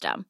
system.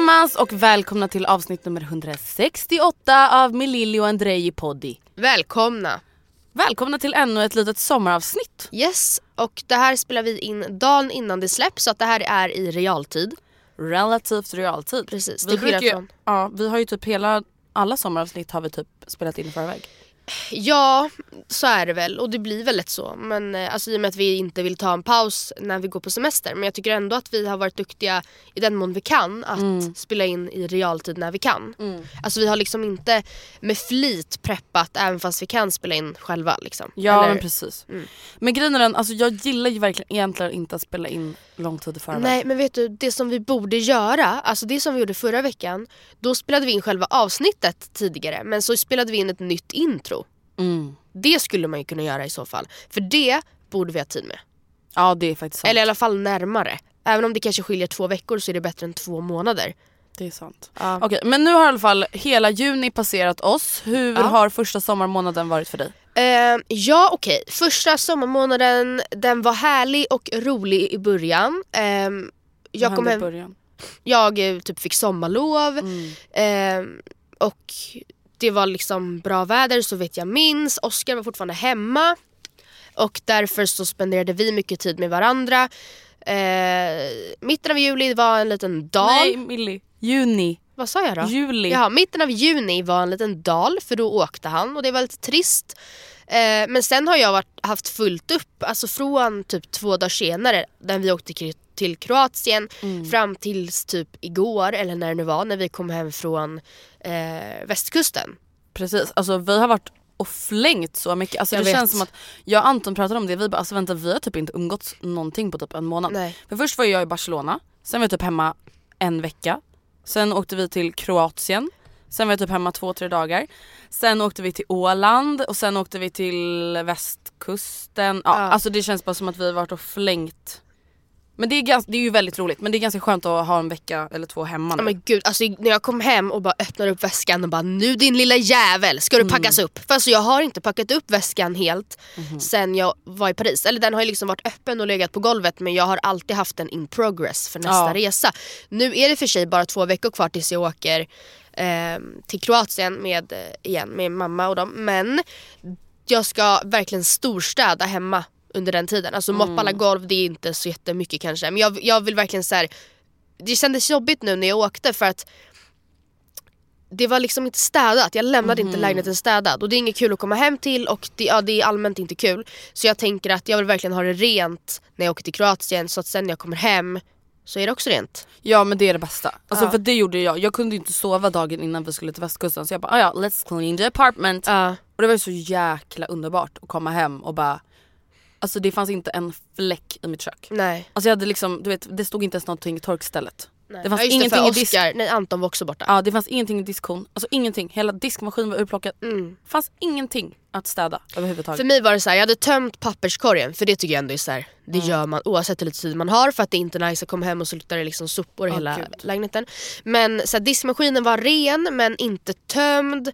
allesammans och välkomna till avsnitt nummer 168 av Melilli och Andrei Poddi. Välkomna! Välkomna till ännu ett litet sommaravsnitt. Yes, och det här spelar vi in dagen innan det släpps så att det här är i realtid. Relativt realtid. Precis, Vi, brukar ju, från... ja, vi har ju typ hela, alla sommaravsnitt har vi typ spelat in i förväg. Ja, så är det väl och det blir väl lätt så. Men eh, alltså, i och med att vi inte vill ta en paus när vi går på semester. Men jag tycker ändå att vi har varit duktiga i den mån vi kan att Mm. spela in i realtid när vi kan. Alltså vi har liksom inte med flit preppat även fast vi kan spela in själva. Liksom. Ja Eller- men precis. Mm. Men grejen är den, alltså jag gillar ju verkligen egentligen inte att spela in lång tid i förväg. Nej men vet du, det som vi borde göra, alltså det som vi gjorde förra veckan, då spelade vi in själva avsnittet tidigare men så spelade vi in ett nytt intro. Mm. Det skulle man ju kunna göra i så fall. För det borde vi ha tid med. Ja det är faktiskt sant. Eller i alla fall närmare. Även om det kanske skiljer två veckor så är det bättre än två månader. Det är sant. Ja. Okej men nu har i alla fall hela juni passerat oss. Hur Ja. har första sommarmånaden varit för dig? Eh, ja okej, första sommarmånaden den var härlig och rolig i början. Vad jag kom hände i hem, början? jag eh, typ fick sommarlov. Mm. Eh, och det var liksom bra väder så vet jag minns. Oskar var fortfarande hemma. Och därför så spenderade vi mycket tid med varandra. Eh, mitten av juli var en liten dal. Nej Millie. Juni. Vad sa jag då? Juli. Jaha, mitten av juni var en liten dal för då åkte han och det var lite trist. Eh, men sen har jag varit, haft fullt upp, alltså från typ två dagar senare när vi åkte till, till Kroatien fram tills typ igår eller när det nu var när vi kom hem från eh, västkusten. Precis, alltså vi har varit och flängt så mycket. Alltså Jag det vet. känns som att jag och Anton pratade om det, vi bara alltså vänta vi har typ inte umgåtts någonting på typ en månad. Nej. För först var jag i Barcelona, sen var jag typ hemma en vecka. Sen åkte vi till Kroatien, sen var jag typ hemma två, tre dagar. Sen åkte vi till Åland och sen åkte vi till västkusten. Ja, Ja. Alltså det känns bara som att vi har varit och flängt. Men det är, gans- det är ju väldigt roligt men det är ganska skönt att ha en vecka eller två hemma nu. Ja, men gud, alltså, när jag kom hem och bara öppnade upp väskan och bara nu din lilla jävel ska du packas upp. För alltså, jag har inte packat upp väskan helt sen jag var i Paris. Eller den har ju liksom varit öppen och legat på golvet men jag har alltid haft den in progress för nästa Ja. resa. Nu är det för sig bara två veckor kvar tills jag åker eh, till Kroatien med, eh, igen, med mamma och dem. Men jag ska verkligen storstäda hemma under den tiden. Alltså Mm. moppa alla golv det är inte så jättemycket kanske. Men jag, jag vill verkligen så här. Det kändes jobbigt nu när jag åkte för att det var liksom inte städat. Jag lämnade inte lägenheten städad och det är inget kul att komma hem till och det, ja, det är allmänt inte kul. Så jag tänker att jag vill verkligen ha det rent när jag åker till Kroatien så att sen när jag kommer hem så är det också rent. Ja men det är det bästa. Alltså Ja. för det gjorde jag. Jag kunde inte sova dagen innan vi skulle till västkusten så jag bara "Ah, ja let's clean the apartment. Ja. Och det var ju så jäkla underbart att komma hem och bara Alltså det fanns inte en fläck i mitt kök. Nej. Alltså jag hade liksom, du vet det stod inte ens någonting i torkstället. Nej. Det fanns ja, just ingenting det, i för disk. Oscar, nej Anton var också borta. Ja det fanns ingenting i diskhon. Alltså ingenting. Hela diskmaskinen var urplockad. Mm. Fanns ingenting att städa överhuvudtaget. För mig var det så här, jag hade tömt papperskorgen för det tycker jag ändå är så här, det gör man oavsett hur lite tid man har för att det är inte nice att komma hem och så luktar det liksom sopor i Åh, hela gud. lägenheten. Men så här, diskmaskinen var ren men inte tömd. Eh,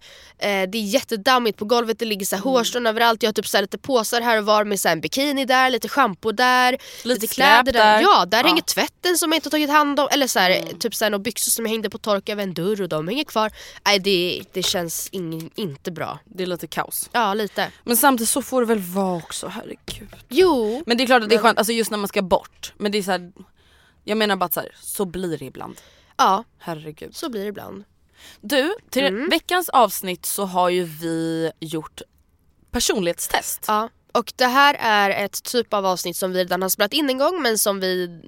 det är jättedammigt på golvet, det ligger så här, hårstrån överallt. Jag har typ så här, lite påsar här och var med så här, en bikini där, lite schampo där, lite, kläder skräp där. där. Ja, där Ja. hänger tvätten som jag inte har tagit hand om. Eller så här, typ så här, några byxor som jag hängde på tork över en dörr och de hänger kvar. Nej det, det känns ingen, inte bra. Det är lite kaos. Ja lite. Men samtidigt så får det väl vara också, herregud. Jo. Men det är klart att det är skönt, alltså just när man ska bort. Men det är så här, jag menar bara att så, här, så blir det ibland. Ja, Herregud. så blir det ibland. Du, till Mm. veckans avsnitt så har ju vi gjort personlighetstest. Ja, och det här är ett typ av avsnitt som vi redan har spelat in en gång men som vi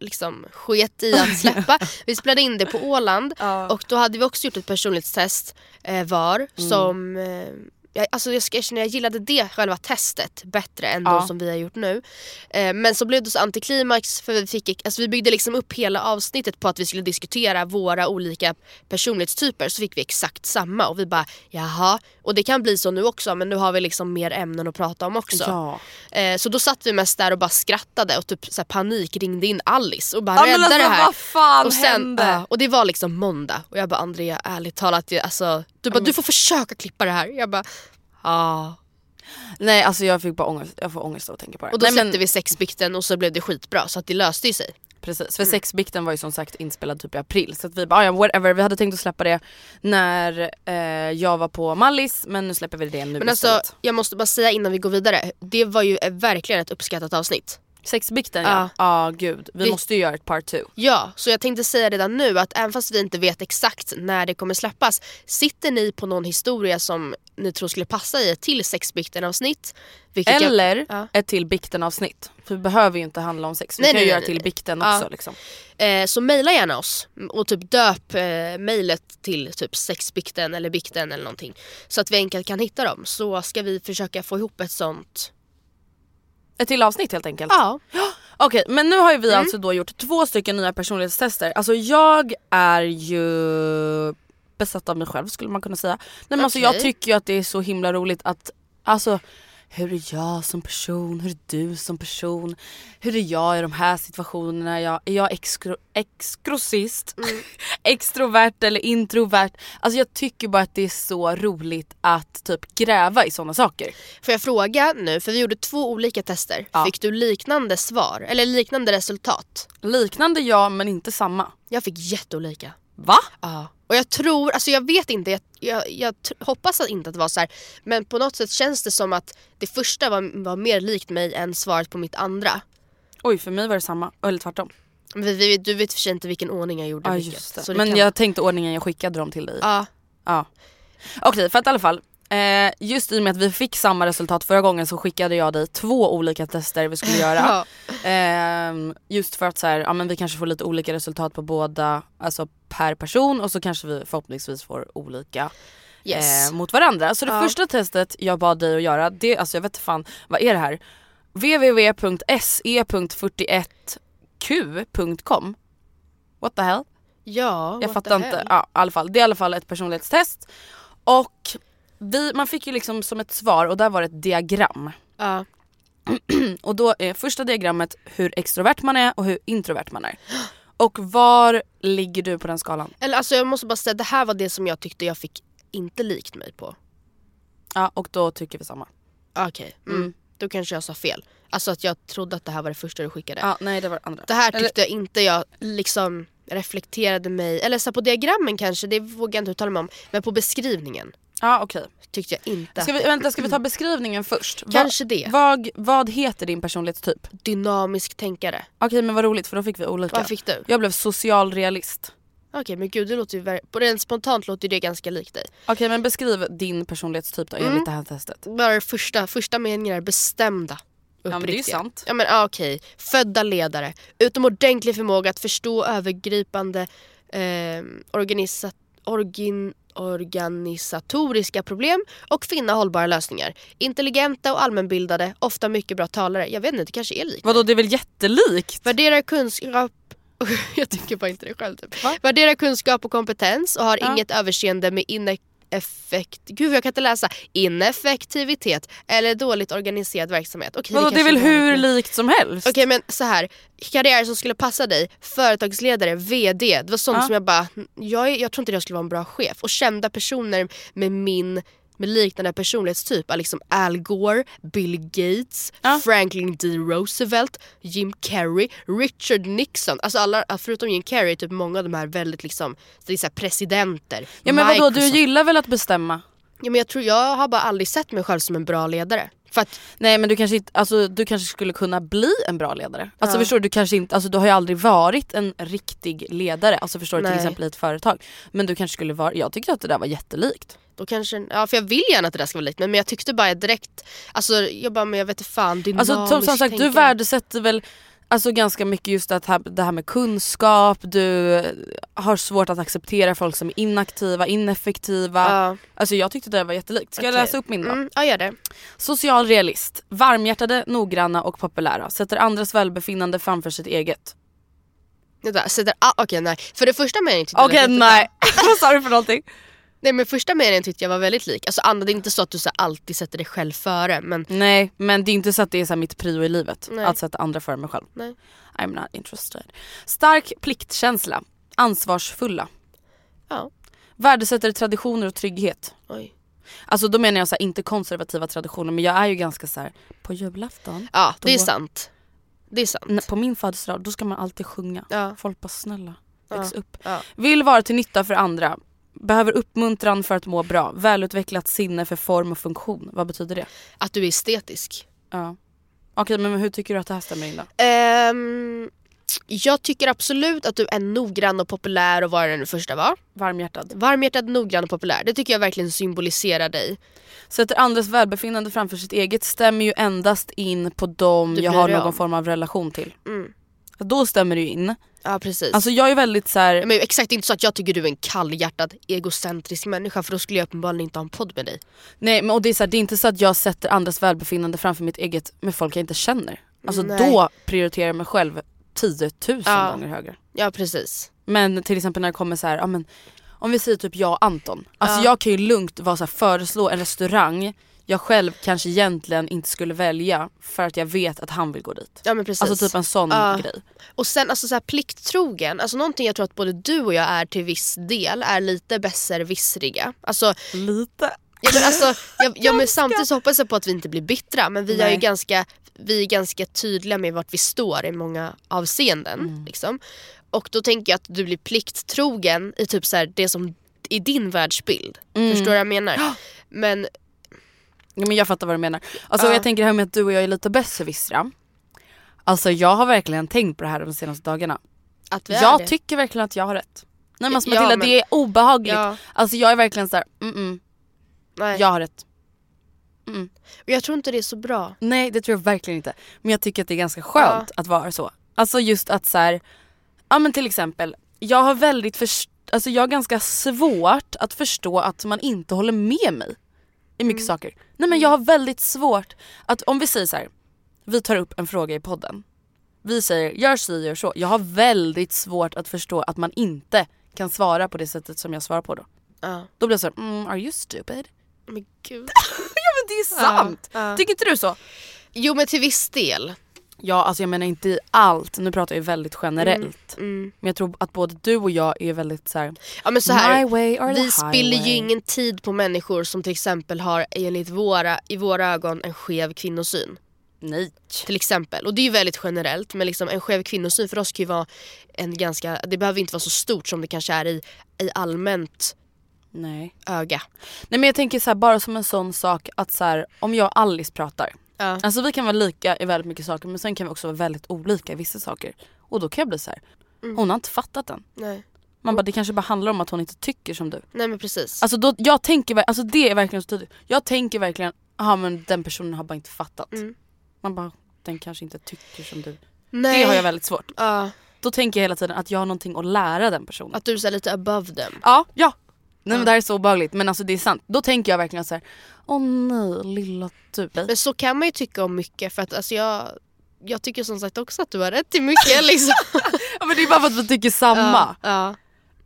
liksom sket i att släppa. vi spelade in det på Åland Ja. och då hade vi också gjort ett personlighetstest eh, var som eh, jag, alltså jag ska erkänna, jag gillade det själva testet bättre än Ja. de som vi har gjort nu. Eh, men så blev det så antiklimax för vi, fick, alltså vi byggde liksom upp hela avsnittet på att vi skulle diskutera våra olika personlighetstyper så fick vi exakt samma och vi bara jaha. Och det kan bli så nu också men nu har vi liksom mer ämnen att prata om också. Ja. Eh, så då satt vi mest där och bara skrattade och typ så panik ringde in Alice och bara Ja, rädda alltså, det här. vad fan och, sen, hände? ja, och det var liksom måndag och jag bara Andrea ärligt talat, jag, alltså, du bara du får försöka klippa det här. Jag bara ja. Nej alltså jag fick bara ångest, jag får ångest av att tänka på det. Och då Nej, släppte men, vi sexbikten och så blev det skitbra så att det löste ju sig. Precis, för sexbikten var ju som sagt inspelad typ i april så att vi bara "Ah, ja whatever, vi hade tänkt att släppa det när eh, jag var på Mallis men nu släpper vi det nu Men alltså jag måste bara säga innan vi går vidare, det var ju verkligen ett uppskattat avsnitt. Sexbikten ja, Ja. ja gud vi Vi- måste ju göra ett part two. Ja, så jag tänkte säga redan nu att även fast vi inte vet exakt när det kommer släppas Sitter ni på någon historia som ni tror skulle passa i ett till sexbikten avsnitt vilket jag- Eller Ja. ett till bikten avsnitt. För det behöver ju inte handla om sex, vi Nej, kan nej, ju nej, göra till bikten också liksom. Eh, så mejla gärna oss och typ döp eh, mejlet till typ sexbikten eller bikten eller någonting. Så att vi enkelt kan hitta dem. Så ska vi försöka få ihop ett sånt. Ett till avsnitt helt enkelt. Ja. Okej men nu har ju vi Mm. alltså då gjort två stycken nya personlighetstester. Alltså jag är ju besatt av mig själv skulle man kunna säga. Nej men alltså jag tycker ju att det är så himla roligt att alltså hur är jag som person? Hur är du som person? Hur är jag i de här situationerna? Jag, är jag exkro, exkrosist? Mm. Extrovert eller introvert? Alltså jag tycker bara att det är så roligt att typ gräva i sådana saker. Får jag fråga nu, för vi gjorde två olika tester. Ja. Fick du liknande svar? Eller liknande resultat? Liknande ja men inte samma. Jag fick jätteolika. Va? Ja. Och jag tror, alltså jag vet inte, jag, jag, jag hoppas att inte att det var så här. Men på något sätt känns det som att det första var, var mer likt mig än svaret på mitt andra. Oj för mig var det samma, eller tvärtom. Men vi, du vet för sig inte vilken ordning jag gjorde Ja vilket. Men kan- jag tänkte ordningen jag skickade dem till dig. Ja, Ja. Okej för att i alla fall. Eh, just i och med att vi fick samma resultat förra gången så skickade jag dig två olika tester vi skulle göra. Ja. Ehm, just för att så här, ja, men vi kanske får lite olika resultat på båda, alltså per person och så kanske vi förhoppningsvis får olika yes. eh, mot varandra. Så det Ja. första testet jag bad dig att göra, det, alltså jag vet fan, vad är det här? www.se.41q.com What the hell? ja, Jag fattar inte. Ja, i alla fall. Det är i alla fall ett personlighetstest. Och vi, man fick ju liksom som ett svar och där var det ett diagram. Ja. Och då är första diagrammet hur extrovert man är och hur introvert man är. Och var ligger du på den skalan? Eller alltså jag måste bara säga, det här var det som jag tyckte jag fick inte likt mig på. Ja och då tycker vi samma. Okej, mm. Mm. då kanske jag sa fel. Alltså att jag trodde att det här var det första du skickade. Ja, nej det var det andra. Det här Eller- tyckte jag inte jag liksom reflekterade mig, eller så på diagrammen kanske, det vågar jag inte uttala mig om. Men på beskrivningen. Ja okej. Tyckte jag inte. Ska vi, vänta ska vi ta beskrivningen först? Va- Kanske det. Vad, vad heter din personlighetstyp? Dynamisk tänkare. Okej men vad roligt för då fick vi olika. Vad fick du? Jag blev social realist. Okej men gud det låter ju på rent spontant låter det ganska likt dig. Okej men beskriv din personlighetstyp då enligt Mm. det här testet. Bara första, första meningen är bestämda. men det är ju sant. Ja men ah, okej. Födda ledare. Utomordentlig förmåga att förstå övergripande eh, organisa- orgin- organisatoriska problem och finna hållbara lösningar. Intelligenta och allmänbildade, ofta mycket bra talare. Jag vet inte, det kanske är likt. Vadå det är väl jättelikt? Värderar kunskap jag tycker bara inte det själv typ. Värderar kunskap och kompetens och har Ja. inget överseende med ineffekt... Gud jag kan inte läsa. Ineffektivitet eller dåligt organiserad verksamhet. Okej, Vadå det är kanske väl är hur men- likt som helst? Okej men så här. karriär som skulle passa dig, företagsledare, VD. Det var sånt Ja. som jag bara, jag, är- jag tror inte jag skulle vara en bra chef. Och kända personer med min med liknande personlighetstyp är liksom Al Gore, Bill Gates, Ja. Franklin D. Roosevelt, Jim Carrey, Richard Nixon. Alltså alla, förutom Jim Carrey, typ många av de här väldigt liksom, det är så presidenter. ja men vadå du gillar väl att bestämma? Ja, men jag, tror, jag har bara aldrig sett mig själv som en bra ledare. För att, Nej men du kanske, inte, alltså, du kanske skulle kunna bli en bra ledare. Alltså Ja. förstår du, du kanske inte, alltså, du har ju aldrig varit en riktig ledare. Alltså förstår du till exempel i ett företag. Men du kanske skulle vara, jag tycker att det där var jättelikt. då kanske, ja för jag vill gärna att det där ska vara likt men, men jag tyckte bara direkt, alltså jag bara men jag vet inte fan dynamisk Alltså som, som sagt du tänkare. värdesätter väl Alltså ganska mycket just att det här med kunskap, du har svårt att acceptera folk som är inaktiva, ineffektiva. Ja, Alltså jag tyckte det var jättelikt. Ska jag okej. läsa upp min då? Mm, ja gör det. Social realist, varmhjärtade, noggranna och populära. Sätter andras välbefinnande framför sitt eget. Vänta, där, ah, Okej nej, för det första meningen tyckte Okej jag lät nej, vad sa du för någonting? Nej men första meningen tyckte jag var väldigt lik. Alltså Anna det är inte så att du så alltid sätter dig själv före men Nej men det är inte så att det är så mitt prio i livet. Nej. Att sätta andra före mig själv. nej. I'm not interested. Stark pliktkänsla, ansvarsfulla. Ja, Värdesätter traditioner och trygghet. oj. Alltså då menar jag så här, inte konservativa traditioner men jag är ju ganska så här på julafton, Ja det är Då- sant. Det är sant. på min födelsedag då ska man alltid sjunga. Ja. Folk bara snälla, väx Ja. upp. Ja. Vill vara till nytta för andra. Behöver uppmuntran för att må bra. Välutvecklat sinne för form och funktion. Vad betyder det? Att du är estetisk. Ja. Okej men hur tycker du att det här stämmer in då? Ehm, jag tycker absolut att du är noggrann och populär och vad den första var. Varmhjärtad. Varmhjärtad, noggrann och populär. Det tycker jag verkligen symboliserar dig. Sätter andras välbefinnande framför sitt eget stämmer ju endast in på dem jag har någon om. form av relation till. Mm. Då stämmer det ju in. Ja precis. Alltså jag är väldigt så här. men exakt inte så att jag tycker du är en kallhjärtad egocentrisk människa för då skulle jag uppenbarligen inte ha en podd med dig. nej men och det är, så här, det är inte så att jag sätter andras välbefinnande framför mitt eget med folk jag inte känner. Alltså Nej. då prioriterar jag mig själv 10 000 Ja. gånger högre. Ja precis. Men till exempel när det kommer så här, ja, men, om vi säger typ jag och Anton. Alltså Ja. jag kan ju lugnt vara så här, föreslå en restaurang jag själv kanske egentligen inte skulle välja för att jag vet att han vill gå dit. Ja men precis. Alltså typ en sån Ja. grej. Och sen alltså så här, plikttrogen, alltså någonting jag tror att både du och jag är till viss del är lite besserwissriga. Alltså, Lite. ja, men alltså jag, ja, men samtidigt så hoppas jag på att vi inte blir bittra men vi är ju Nej. ganska, vi är ganska tydliga med vart vi står i många avseenden. Mm. Liksom. Och då tänker jag att du blir plikttrogen i typ så här, det som i din världsbild. Mm. Förstår du vad jag menar? Men Ja, men jag fattar vad du menar. Alltså Ja. jag tänker det här med att du och jag är lite besserwissra. Alltså jag har verkligen tänkt på det här de senaste dagarna. att vi är Jag det. tycker verkligen att jag har rätt. Nej men alltså Ja, Matilda men- det är obehagligt. Ja, Alltså jag är verkligen såhär, mm, mm, nej. jag har rätt. Och jag tror inte det är så bra. Nej det tror jag verkligen inte. Men jag tycker att det är ganska skönt att vara så. Alltså just att så här, ja men till exempel, jag har väldigt först- alltså jag har ganska svårt att förstå att man inte håller med mig i mycket saker. Nej men jag har väldigt svårt att, om vi säger så här, vi tar upp en fråga i podden. Vi säger gör si, gör så. Jag har väldigt svårt att förstå att man inte kan svara på det sättet som jag svarar på då. Ja. Då blir jag såhär, mm, are you stupid? Men gud. Ja men det är sant! Ja, ja. Tycker inte du så? Jo men till viss del. Ja alltså jag menar inte i allt, nu pratar jag väldigt generellt. Mm. Men jag tror att både du och jag är väldigt så här. Ja men så här, vi spiller ju ingen tid på människor som till exempel har enligt våra, i våra ögon en skev kvinnosyn. Nej. Till exempel. Och det är ju väldigt generellt men liksom en skev kvinnosyn för oss kan ju vara en ganska, det behöver inte vara så stort som det kanske är i, i allmänt Nej. öga. Nej men jag tänker så här, bara som en sån sak att så här, om jag och Alice pratar. Ja. Alltså vi kan vara lika i väldigt mycket saker men sen kan vi också vara väldigt olika i vissa saker. Och då kan jag bli så här. Mm. hon har inte fattat den. Nej. Man bara det kanske bara handlar om att hon inte tycker som du. Nej men precis. Alltså då, jag tänker, alltså det är verkligen så tydligt. Jag tänker verkligen, ja men den personen har bara inte fattat. Mm. Man bara, den kanske inte tycker som du. Nej. Det har jag väldigt svårt. Ja, Då tänker jag hela tiden att jag har någonting att lära den personen. att du är lite above them. Ja, ja. Nej men det här är så obehagligt men alltså det är sant. Då tänker jag verkligen så här: åh nej lilla du. Men så kan man ju tycka om mycket för att alltså jag, jag tycker som sagt också att du har rätt i mycket liksom. Ja men det är bara för att vi tycker samma. Ja, ja.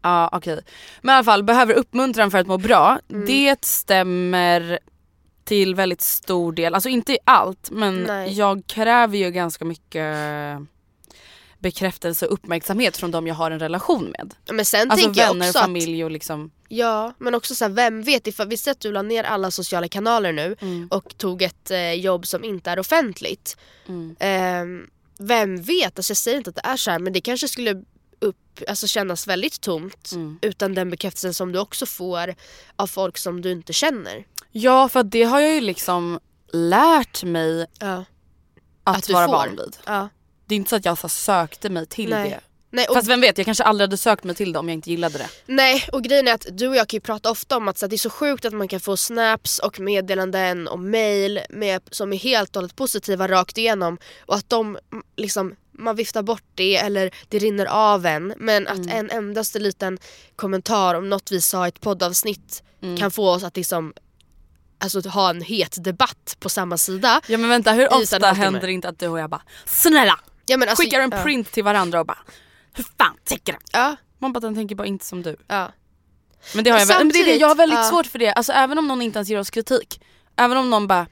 Ja okej. Men i alla fall, behöver uppmuntran för att må bra. Mm. Det stämmer till väldigt stor del, alltså inte i allt men Nej. jag kräver ju ganska mycket bekräftelse och uppmärksamhet från de jag har en relation med. Men sen Alltså tänker jag vänner, också att, familj och liksom ja men också så här, vem vet ifall vi ser att du la ner alla sociala kanaler nu Mm. och tog ett eh, jobb som inte är offentligt. Mm. Ehm, vem vet, alltså jag säger inte att det är så här men det kanske skulle upp, alltså kännas väldigt tomt Mm. utan den bekräftelsen som du också får av folk som du inte känner. Ja för det har jag ju liksom lärt mig Ja. att, Att vara får. van vid. Ja. Det är inte så att jag så sökte mig till Nej. det. Nej, och Fast vem vet, jag kanske aldrig hade sökt mig till det om jag inte gillade det. Nej och grejen är att du och jag kan ju prata ofta om att så, här, det är så sjukt att man kan få snaps och meddelanden och mail med, som är helt och hållet positiva rakt igenom och att de mm, liksom man viftar bort det eller det rinner av en men att en endaste liten kommentar om något vi sa i ett poddavsnitt kan få oss att liksom Alltså ha en het debatt på samma sida. Ja men vänta hur ofta händer det inte att du och jag bara snälla Ja, men alltså, skickar en ja. print till varandra och bara hur fan tänker den? Ja, Man bara den tänker bara inte som du. ja. Men det har jag, väl, men det är det, jag har väldigt svårt för det, alltså även om någon inte ens ger oss kritik. Även om någon bara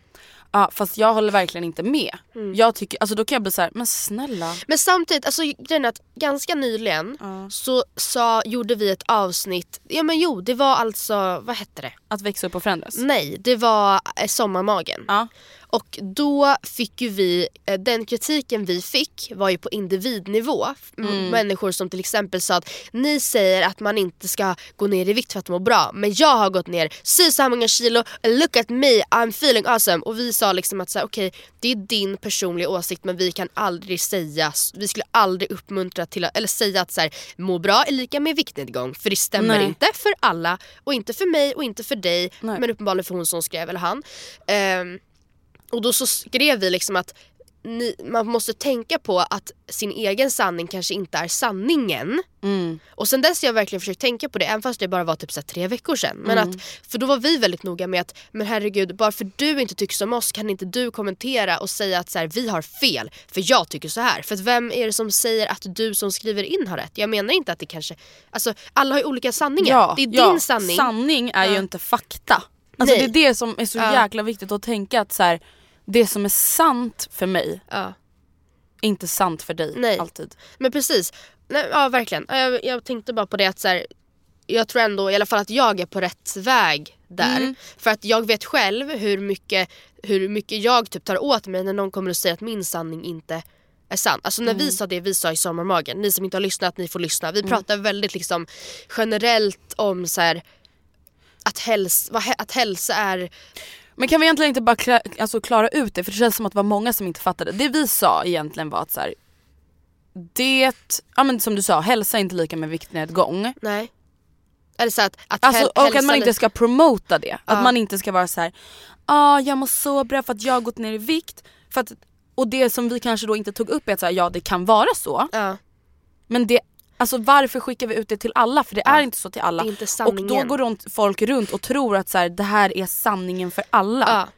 ja fast jag håller verkligen inte med. Mm. Jag tycker, alltså då kan jag bli så här, men snälla. Men samtidigt, alltså grejen är att ganska nyligen Ja. så sa, gjorde vi ett avsnitt, ja men jo det var alltså, vad hette det? Att växa upp och förändras. Nej, det var eh, Sommarmagen. Ja. Och då fick ju vi, eh, den kritiken vi fick var ju på individnivå. M- Människor som till exempel sa att ni säger att man inte ska gå ner i vikt för att må bra. Men jag har gått ner si så här många kilo, look at me, I'm feeling awesome. Och vi sa liksom att okej det är din personliga åsikt men vi kan aldrig säga, vi skulle aldrig uppmuntra till att, eller säga att så här, må bra är lika med viktnedgång. För det stämmer Nej. inte för alla och inte för mig och inte för dig. Nej. Men uppenbarligen för hon som skrev eller han. Ehm, och då så skrev vi liksom att ni, man måste tänka på att sin egen sanning kanske inte är sanningen. Mm. Och sen dess har jag verkligen försökt tänka på det, även fast det bara var typ så tre veckor sedan. Men Mm. att, för då var vi väldigt noga med att, men herregud, bara för du inte tycker som oss kan inte du kommentera och säga att så här, vi har fel, för jag tycker så här. För vem är det som säger att du som skriver in har rätt? Jag menar inte att det kanske, alltså alla har ju olika sanningar. Ja, det är ja, din sanning. Sanning är ju Ja. inte fakta. Alltså Nej. det är det som är så Ja. jäkla viktigt att tänka att så här, det som är sant för mig ja. är inte sant för dig Nej. alltid. Men precis, Nej, ja verkligen. Ja, Jag, jag tänkte bara på det att så här, jag tror ändå i alla fall att jag är på rätt väg där. Mm. För att jag vet själv hur mycket, hur mycket jag typ tar åt mig när någon kommer och säger att min sanning inte är sann. Alltså när Mm. vi sa det vi sa i Sommarmagen, ni som inte har lyssnat ni får lyssna. Vi pratar väldigt liksom generellt om så här, att, häls, att hälsa är Men kan vi egentligen inte bara kla, alltså klara ut det för det känns som att det var många som inte fattade. Det vi sa egentligen var att så här, det, ja men som du sa, hälsa är inte lika med viktnedgång. Nej. Eller så att, att Alltså, och att man inte ska promota det. Ja. Att man inte ska vara så här, ah, jag mår så bra för att jag har gått ner i vikt. För att, och det som vi kanske då inte tog upp är att så här, ja det kan vara så. Ja, Men det, alltså varför skickar vi ut det till alla? För det är inte så till alla. det är inte och sanningen. då går runt, folk runt och tror att så här, det här är sanningen för alla. ja.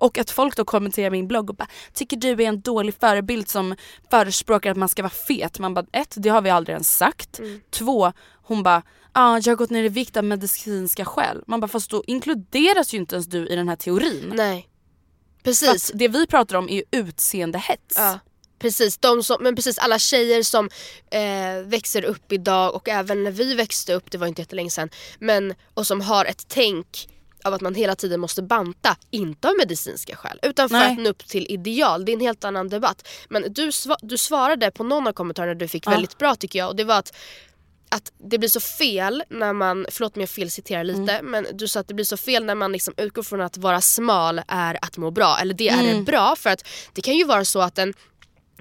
Och att folk då kommenterar min blogg och bara “tycker du är en dålig förebild som förespråkar att man ska vara fet?” Man bara ett, det har vi aldrig ens sagt. Mm. Två, hon bara ah, “jag har gått ner i vikt av medicinska skäl”. Man bara fast då inkluderas ju inte ens du i den här teorin. Nej. Precis. att det vi pratar om är ju utseendehets. Ja. Precis, de som, men precis alla tjejer som eh, växer upp idag och även när vi växte upp, det var inte jättelänge sedan, men, och som har ett tänk av att man hela tiden måste banta, inte av medicinska skäl utan för Nej. att nå upp till ideal. Det är en helt annan debatt. Men du, sva- du svarade på någon av kommentarerna du fick Ja. väldigt bra tycker jag och det var att att det blir så fel när man, förlåt om jag felciterar lite, Mm. men du sa att det blir så fel när man liksom utgår från att vara smal är att må bra. Eller det är Mm. bra för att det kan ju vara så att en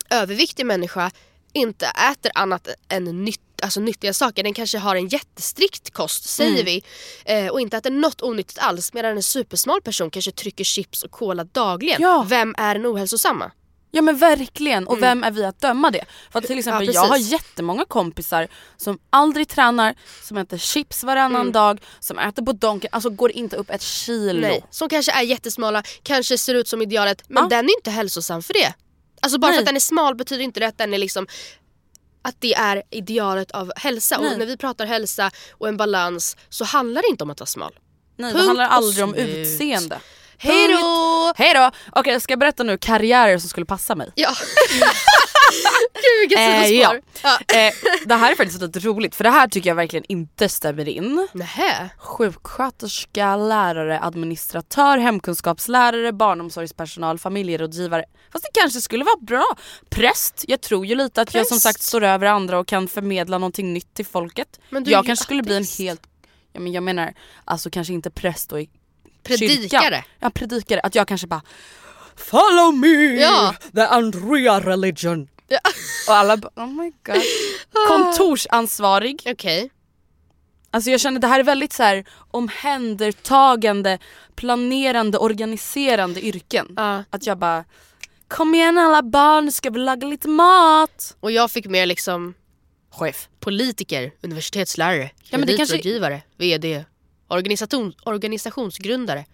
överviktig människa inte äter annat än nytt, alltså nyttiga saker. Den kanske har en jättestrikt kost säger Mm. vi eh, och inte äter något onyttigt alls medan en supersmal person kanske trycker chips och cola dagligen. Ja. Vem är den ohälsosamma? Ja men verkligen och vem är vi att döma det? För att till exempel Mm. Ja, jag har jättemånga kompisar som aldrig tränar, som äter chips varannan Mm. dag, som äter på Donken, alltså går inte upp ett kilo. Nej. Som kanske är jättesmala, kanske ser ut som idealet men Ja. den är inte hälsosam för det. Alltså bara Nej. för att den är smal betyder inte det att den är liksom att det är idealet av hälsa. Nej. Och när vi pratar hälsa och en balans så handlar det inte om att vara smal. Nej, det Punkt handlar och aldrig om utseende. Hej då! Hej då! Okej jag ska berätta nu karriärer som skulle passa mig. Ja. Gud vilket Eh, sidospår. ja. Eh, det här är faktiskt lite roligt för det här tycker jag verkligen inte stämmer in. Nähä. Sjuksköterska, lärare, administratör, hemkunskapslärare, barnomsorgspersonal, familjerådgivare. Fast det kanske skulle vara bra. Präst, jag tror ju lite att jag som Präst. sagt står över andra och kan förmedla någonting nytt till folket. Men du jag kanske skulle bli en helt, ja, men jag menar alltså kanske inte präst och i Predikare. kyrkan. Ja predikare, att jag kanske bara Follow me! Ja. The Andrea religion. Ja. Och alla bara oh my god. Kontorsansvarig. Okej. Alltså jag känner det här är väldigt så här omhändertagande, planerande, organiserande yrken. Ja. Att jag bara Kom igen alla barn, ska vi laga lite mat? Och jag fick mer liksom Chef. politiker, universitetslärare, Ja, men det kanske- kreditrådgivare, VD, organisation, organisationsgrundare,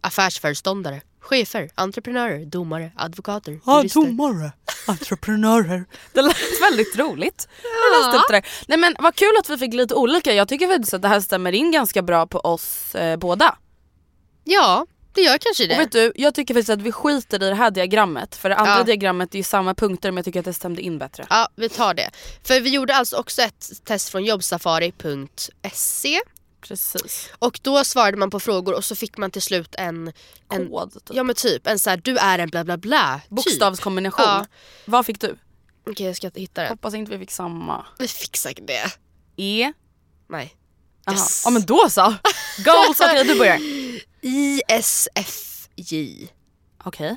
affärsföreståndare, chefer, entreprenörer, domare, advokater, jurister. domare, entreprenörer. Det lät väldigt roligt. Jag läste upp det där. Nej men vad kul att vi fick lite olika. Jag tycker faktiskt att det här stämmer in ganska bra på oss eh, båda. Ja, det gör kanske det. Och vet du, jag tycker faktiskt att vi skiter i det här diagrammet. För det andra Ja. diagrammet är ju samma punkter men jag tycker att det stämde in bättre. Ja, vi tar det. För vi gjorde alltså också ett test från jobbsafari.se Precis. och då svarade man på frågor och så fick man till slut en, en Kod typ. Ja men typ en så här, du är en bla bla bla typ. Bokstavskombination. Ja. Vad fick du? Okej jag ska hitta den. Hoppas inte vi fick samma. Vi fick säkert det. E? Nej. Jaha. Yes. Ja men då så. Goals, okej du börjar. ISFJ. Okej.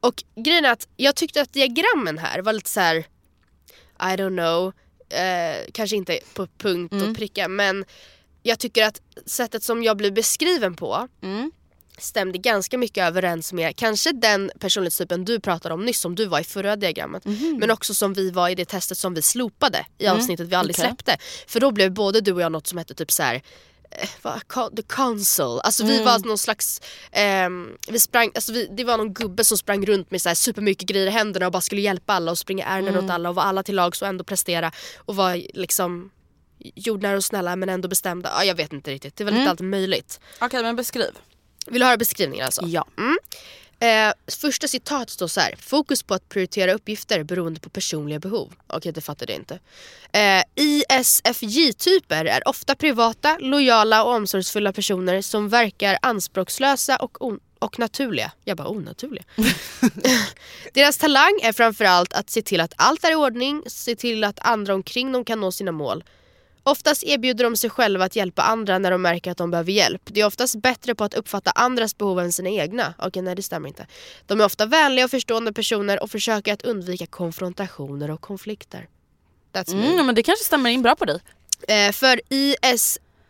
Och grejen är att jag tyckte att diagrammen här var lite så här. I don't know, eh, kanske inte på punkt Mm. och pricka men jag tycker att sättet som jag blev beskriven på Mm. stämde ganska mycket överens med kanske den personlighetstypen du pratade om nyss som du var i förra diagrammet. Mhm. Men också som vi var i det testet som vi slopade i avsnittet vi aldrig Mm. okej. släppte. För då blev både du och jag något som hette typ så här. eh, The Council, alltså Mm. vi var någon slags, ehm, vi sprang, alltså vi, det var någon gubbe som sprang runt med så här supermycket grejer i händerna och bara skulle hjälpa alla och springa ärenden Mm. åt alla och vara alla till lags och ändå prestera och vara liksom jordnära och snälla men ändå bestämda. Ja, jag vet inte riktigt, det var Mm. lite allt möjligt. Okej men beskriv. Vill du höra beskrivningen alltså? Ja. Eh, första citat står så här. Fokus på att prioritera uppgifter beroende på personliga behov. Okej, det fattade jag inte. Eh, ISFJ-typer är ofta privata, lojala och omsorgsfulla personer som verkar anspråkslösa och, on- och naturliga. Jag bara onaturliga. Deras talang är framförallt att se till att allt är i ordning, se till att andra omkring dem kan nå sina mål. Oftast erbjuder de sig själva att hjälpa andra när de märker att de behöver hjälp. De är oftast bättre på att uppfatta andras behov än sina egna. Okej, nej det stämmer inte. De är ofta vänliga och förstående personer och försöker att undvika konfrontationer och konflikter. That's me. Mm, men det kanske stämmer in bra på dig. Eh, för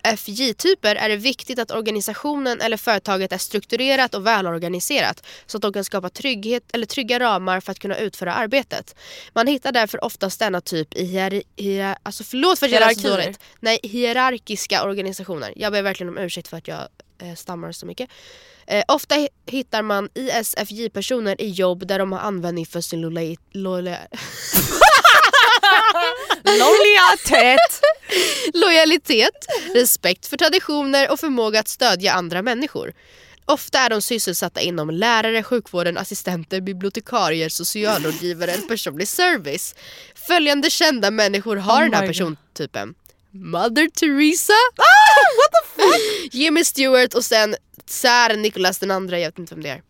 ISFJ-typer är det viktigt att organisationen eller företaget är strukturerat och välorganiserat så att de kan skapa trygghet eller trygga ramar för att kunna utföra arbetet. Man hittar därför oftast denna typ i hier- hier- alltså förlåt för att jag Hierarkier. dåligt. Nej, hierarkiska organisationer. Jag ber verkligen om ursäkt för att jag eh, stammar så mycket. Eh, ofta hi- hittar man ISFJ-personer i jobb där de har användning för sin lola- Lojalitet! lojalitet, respekt för traditioner och förmåga att stödja andra människor. Ofta är de sysselsatta inom lärare, sjukvården, assistenter, bibliotekarier, socialrådgivare eller personlig service. Följande kända människor har Oh den här persontypen. Mother Teresa, Jimmy Stewart och sen tsar Nicholas den andra, jag vet inte vem det är.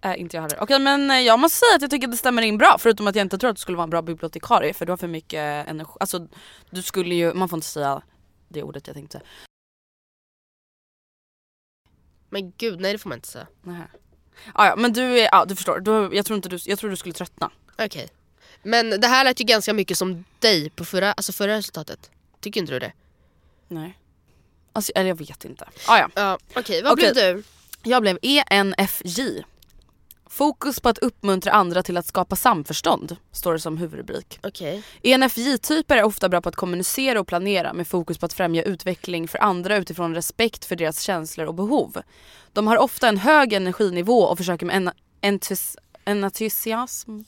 Är inte jag heller. Okej men eh, jag måste säga att jag tycker att det stämmer in bra förutom att jag inte tror att du skulle vara en bra bibliotekarie för du har för mycket energi. Alltså du skulle ju, man får inte säga det ordet jag tänkte. Men gud, nej det får man inte säga. Nähä. Ah, ja men du är, ja du förstår, du, jag, tror inte du, jag tror du skulle tröttna. Okej. Men det här lät ju ganska mycket som dig på förra, alltså förra resultatet. Tycker inte du det? Nej. Alltså, eller jag vet inte. Ah, ja. Ja, okej. Vad Okej. blev du? Jag blev ENFJ. Fokus på att uppmuntra andra till att skapa samförstånd, står det som huvudrubrik. Okej. ENFJ-typer är ofta bra på att kommunicera och planera med fokus på att främja utveckling för andra utifrån respekt för deras känslor och behov. De har ofta en hög energinivå och försöker med en entus, entusiasm...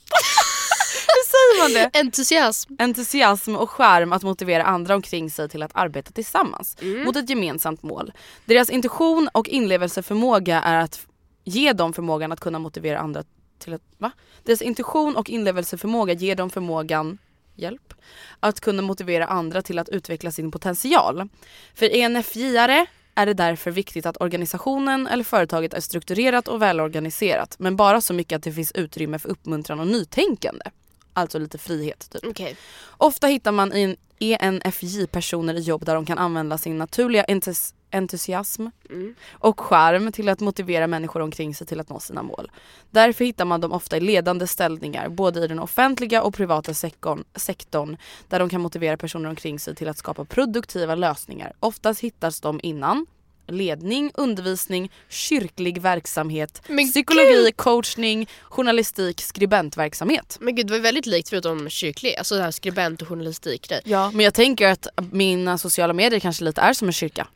Hur säger man det? Entusiasm. Entusiasm och skärm att motivera andra omkring sig till att arbeta tillsammans mot ett gemensamt mål. Deras intuition och inlevelseförmåga är att ge dem förmågan att kunna motivera andra till att... Va? Deras intuition och inlevelseförmåga ger dem förmågan hjälp, att kunna motivera andra till att utveckla sin potential. För ENFJ-are är det därför viktigt att organisationen eller företaget är strukturerat och välorganiserat men bara så mycket att det finns utrymme för uppmuntran och nytänkande. Alltså lite frihet typ. Okej. Ofta hittar man ENFJ-personer i jobb där de kan använda sin naturliga entus- entusiasm Mm. och charm till att motivera människor omkring sig till att nå sina mål. Därför hittar man dem ofta i ledande ställningar både i den offentliga och privata sektorn, sektorn där de kan motivera personer omkring sig till att skapa produktiva lösningar. Oftast hittas de innan ledning, undervisning, kyrklig verksamhet, Men psykologi, coachning, journalistik, skribentverksamhet. Men gud det var väldigt likt förutom kyrklig, alltså det här skribent och journalistik grej. Ja, men jag tänker att mina sociala medier kanske lite är som en kyrka.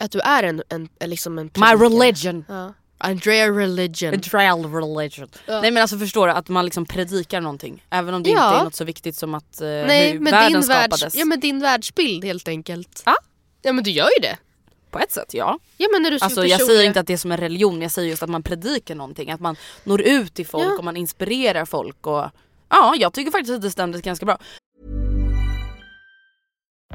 Att du är en, en, en liksom en My religion. Ja. Andrea religion. A trial religion. Ja. Nej men alltså förstår du att man liksom predikar någonting. Även om det Ja. inte är något så viktigt som att eh, Nej hur men världen din, världs, skapades. ja, men din världsbild helt enkelt. Ja. Ja men du gör ju det. På ett sätt ja. Ja men när du Alltså jag säger inte att det är som en religion, jag säger just att man predikar någonting. Att man når ut till folk Ja. och man inspirerar folk. Och, ja, jag tycker faktiskt att det stämde ganska bra.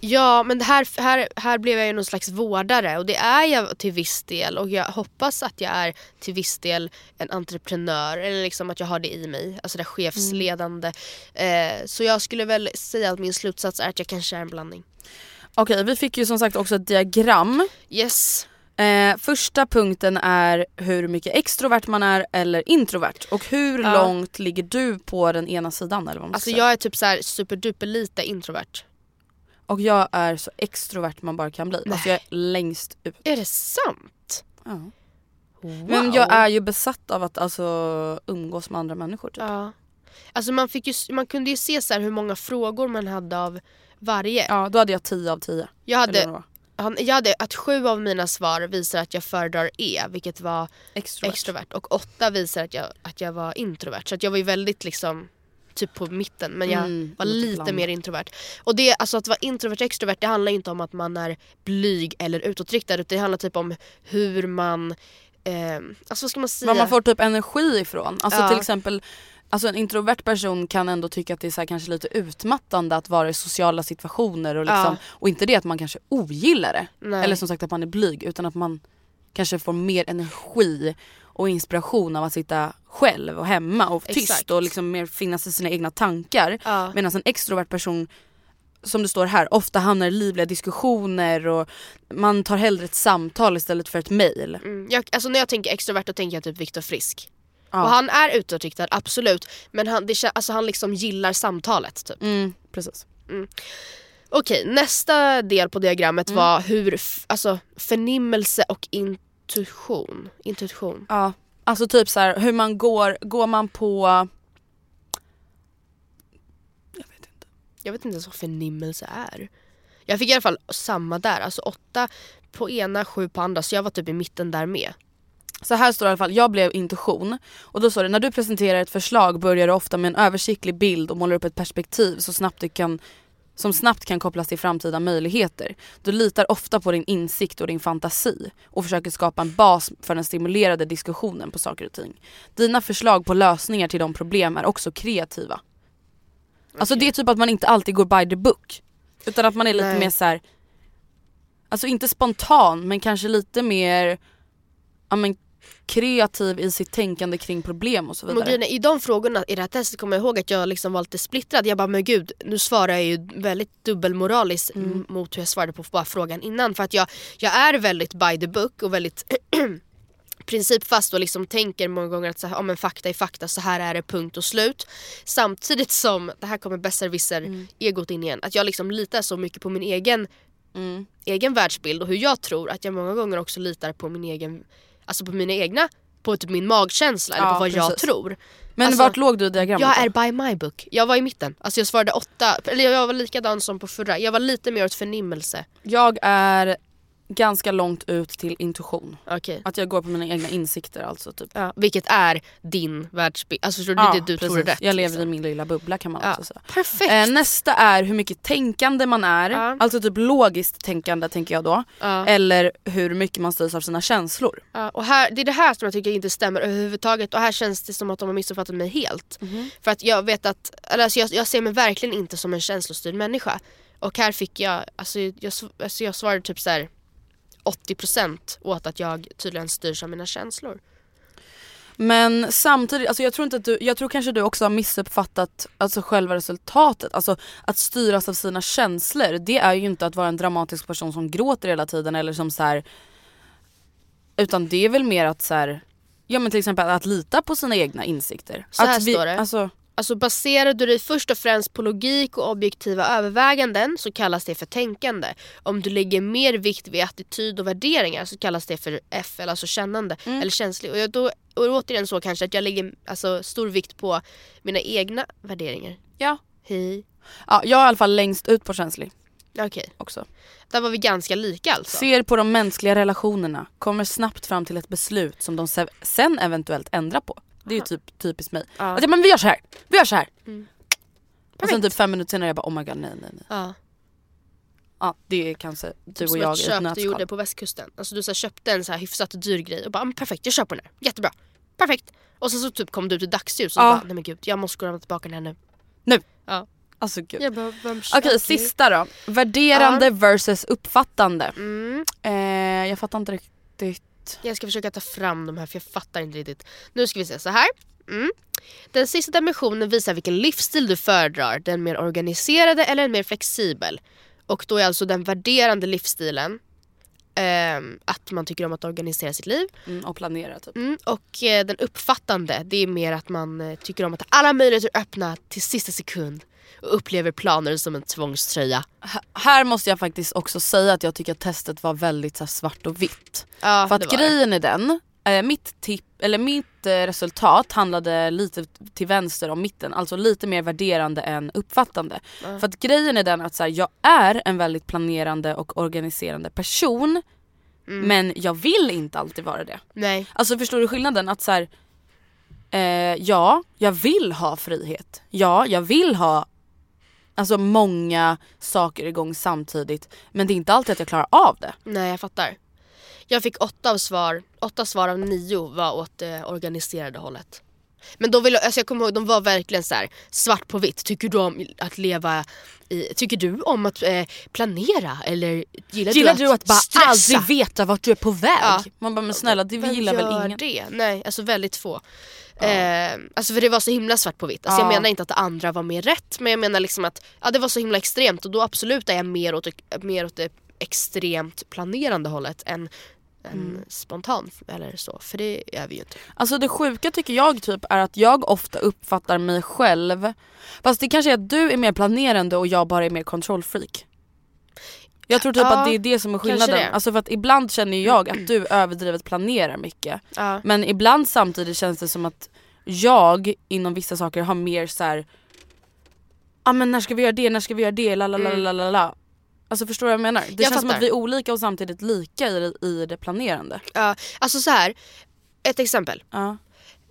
Ja men här, här, här blev jag ju någon slags vårdare och det är jag till viss del och jag hoppas att jag är till viss del en entreprenör eller liksom att jag har det i mig, alltså det chefsledande. Eh, så jag skulle väl säga att min slutsats är att jag kanske är en blandning. Okej, vi fick ju som sagt också ett diagram. Yes. Eh, första punkten är hur mycket extrovert man är eller introvert. Och hur Ja. långt ligger du på den ena sidan? Eller vad man Alltså säga? jag är typ så här superduper lite introvert. Och jag är så extrovert man bara kan bli. Alltså jag är längst ut. Är det sant? Ja. Wow. Men jag är ju besatt av att alltså, umgås med andra människor. Typ. Ja. Alltså man, fick ju, man kunde ju se så hur många frågor man hade av varje. Ja, då hade jag 10 av 10. Jag hade, han, jag hade att sju av mina svar visar att jag föredrar E, vilket var Extrovert. extrovert. Och åtta visar att jag, att jag var introvert. Så att jag var ju väldigt liksom typ på mitten men jag Mm, var lite mer introvert. Och det, alltså att vara introvert och extrovert det handlar inte om att man är blyg eller utåtriktad utan det handlar typ om hur man, eh, alltså vad ska man säga? Var man får typ energi ifrån. Alltså Ja. till exempel Alltså en introvert person kan ändå tycka att det är så här kanske lite utmattande att vara i sociala situationer och, liksom, Ja. och inte det att man kanske ogillar det. Nej. Eller som sagt att man är blyg utan att man kanske får mer energi och inspiration av att sitta själv och hemma och tyst Exakt. och liksom mer finnas i sina egna tankar. Ja. Medan en extrovert person som det står här, ofta hamnar i livliga diskussioner och man tar hellre ett samtal istället för ett mail. Mm. Jag, alltså när jag tänker extrovert då tänker jag typ Viktor Frisk. Ja. Och han är utåtriktad, absolut. Men han, det, alltså han liksom gillar samtalet typ. Mm, precis. Okej, nästa del på diagrammet Mm. var hur, alltså förnimmelse och intuition. Intuition. Ja, alltså typ så här, hur man går, går man på... Jag vet inte. Jag vet inte ens vad förnimmelse är. Jag fick i alla fall samma där, alltså åtta på ena, sju på andra. Så jag var typ i mitten där med. Så här står det i alla fall, jag blev intuition och då står det när du presenterar ett förslag börjar du ofta med en översiktlig bild och målar upp ett perspektiv så snabbt du kan, som snabbt kan kopplas till framtida möjligheter. Du litar ofta på din insikt och din fantasi och försöker skapa en bas för den stimulerade diskussionen på saker och ting. Dina förslag på lösningar till de problem är också kreativa. Alltså det är typ att man inte alltid går by the book. Utan att man är lite Nej. mer så här. Alltså inte spontan men kanske lite mer ja, men, kreativ i sitt tänkande kring problem och så Men vidare. är, I de frågorna i det här testet kommer jag ihåg att jag liksom var lite splittrad. Jag bara men gud, nu svarar jag ju väldigt dubbelmoraliskt Mm. mot hur jag svarade på bara frågan innan. För att jag, jag är väldigt by the book och väldigt principfast och liksom tänker många gånger att så här, ja, men fakta är fakta, så här är det punkt och slut. Samtidigt som, det här kommer besserwisser Mm. egot in igen, att jag liksom litar så mycket på min egen, Mm. egen världsbild och hur jag tror att jag många gånger också litar på min egen, alltså på mina egna, på typ min magkänsla eller Ja, på vad jag precis. tror. Men alltså, vart låg du i diagrammet Jag då? är by my book. Jag var i mitten. Alltså jag svarade åtta, eller jag var likadan som på förra. Jag var lite mer åt förnimmelse. Jag är ganska långt ut till intuition. Okej. Att jag går på mina egna insikter alltså. Typ. Ja, vilket är din världsbild. Alltså förstår du? är det du tror är precis. rätt. Jag lever i liksom. min lilla bubbla kan man Ja. också säga. Perfekt. Eh, nästa är hur mycket tänkande man är. Ja. Alltså typ logiskt tänkande tänker jag då. Ja. Eller hur mycket man styrs av sina känslor. Ja, och här, det är det här som jag tycker inte stämmer överhuvudtaget och här känns det som att de har missuppfattat mig helt. Mhm. För att jag vet att, eller alltså jag, jag ser mig verkligen inte som en känslostyrd människa. Och här fick jag, alltså jag, alltså jag svarade typ så här 80% åt att jag tydligen styrs av mina känslor. Men samtidigt, alltså jag tror inte att du, jag tror kanske du också har missuppfattat alltså själva resultatet. Alltså att styras av sina känslor, det är ju inte att vara en dramatisk person som gråter hela tiden eller som så här. Utan det är väl mer att så här, ja men till exempel att lita på sina egna insikter. Så här att står det. Alltså, Alltså baserar du dig först och främst på logik och objektiva överväganden så kallas det för tänkande. Om du lägger mer vikt vid attityd och värderingar så kallas det för F, alltså kännande Mm. eller känslig. Och, jag, då, och återigen så kanske att jag lägger alltså, stor vikt på mina egna värderingar. ja. Hej. ja. Jag är i alla fall längst ut på känslig Okej, också. där var vi ganska lika alltså. Ser på de mänskliga relationerna, kommer snabbt fram till ett beslut som de se- sen eventuellt ändrar på. Det är ju typ typiskt mig. Ja. Att, ja, men vi gör så här. vi gör så här. Mm. Och sen typ fem minuter senare jag bara oh my god nej nej nej. Ja. Ja det är kanske du och jag i ett köp du gjorde på västkusten. Alltså du så här, köpte en så här hyfsat dyr grej och bara "Mm, perfekt jag köper den här, jättebra, perfekt. Och sen så typ kom du till dagsljus och Ja. bara nej men gud jag måste gå och lämna tillbaka den här nu. Nu! Ja. Alltså gud. Jag bara, vem Okej sista då. Värderande versus uppfattande. Mm. Eh, jag fattar inte riktigt. Jag ska försöka ta fram de här för jag fattar inte riktigt. Nu ska vi se så här. Mm. Den sista dimensionen visar vilken livsstil du föredrar. Den mer organiserade eller en mer flexibel. Och då är alltså den värderande livsstilen ehm, att man tycker om att organisera sitt liv. Mm, och planera typ. Mm, och eh, den uppfattande, det är mer att man eh, tycker om att ha alla möjligheter öppna till sista sekund. Och upplever planer som en tvångströja. H- här måste jag faktiskt också säga att jag tycker att testet var väldigt här, svart och vitt. Ja, För att det. grejen är den, eh, mitt, tipp, eller mitt eh, resultat handlade lite till vänster om mitten, alltså lite mer värderande än uppfattande. För att grejen är den att så här, jag är en väldigt planerande och organiserande person Mm. men jag vill inte alltid vara det. Nej. Alltså förstår du skillnaden? Att så här, eh, ja, jag vill ha frihet. Ja, jag vill ha alltså många saker igång samtidigt men det är inte alltid att jag klarar av det. Nej jag fattar. Jag fick åtta av svar, åtta svar av nio var åt det organiserade hållet. Men då vill, alltså jag kommer ihåg, de var verkligen så här svart på vitt. Tycker du om att leva i, tycker du om att eh, planera eller gillar, Gillar du du att bara stressa? aldrig veta vart du är på väg? Ja. Man bara men snälla det Vem gillar väl ingen? det? Nej, alltså väldigt få. Eh, alltså för det var så himla svart på vitt. Alltså Ja. Jag menar inte att det andra var mer rätt men jag menar liksom att ja, det var så himla extremt och då absolut är jag mer åt, mer åt det extremt planerande hållet än, än Mm. spontan eller så. För det är vi ju inte. Alltså det sjuka tycker jag typ är att jag ofta uppfattar mig själv Fast det kanske är att du är mer planerande och jag bara är mer kontrollfreak Jag tror typ Ja, att det är det som är skillnaden. Alltså för att ibland känner jag att du överdrivet planerar mycket. Ja. Men ibland samtidigt känns det som att jag inom vissa saker har mer så här. Ah, men när ska vi göra det, när ska vi göra det, la la la la la la. Alltså förstår du vad jag menar? Det Mm. Jag känns som att vi är olika och samtidigt lika i det, i det planerande. Ja, alltså så här. ett exempel. Ja.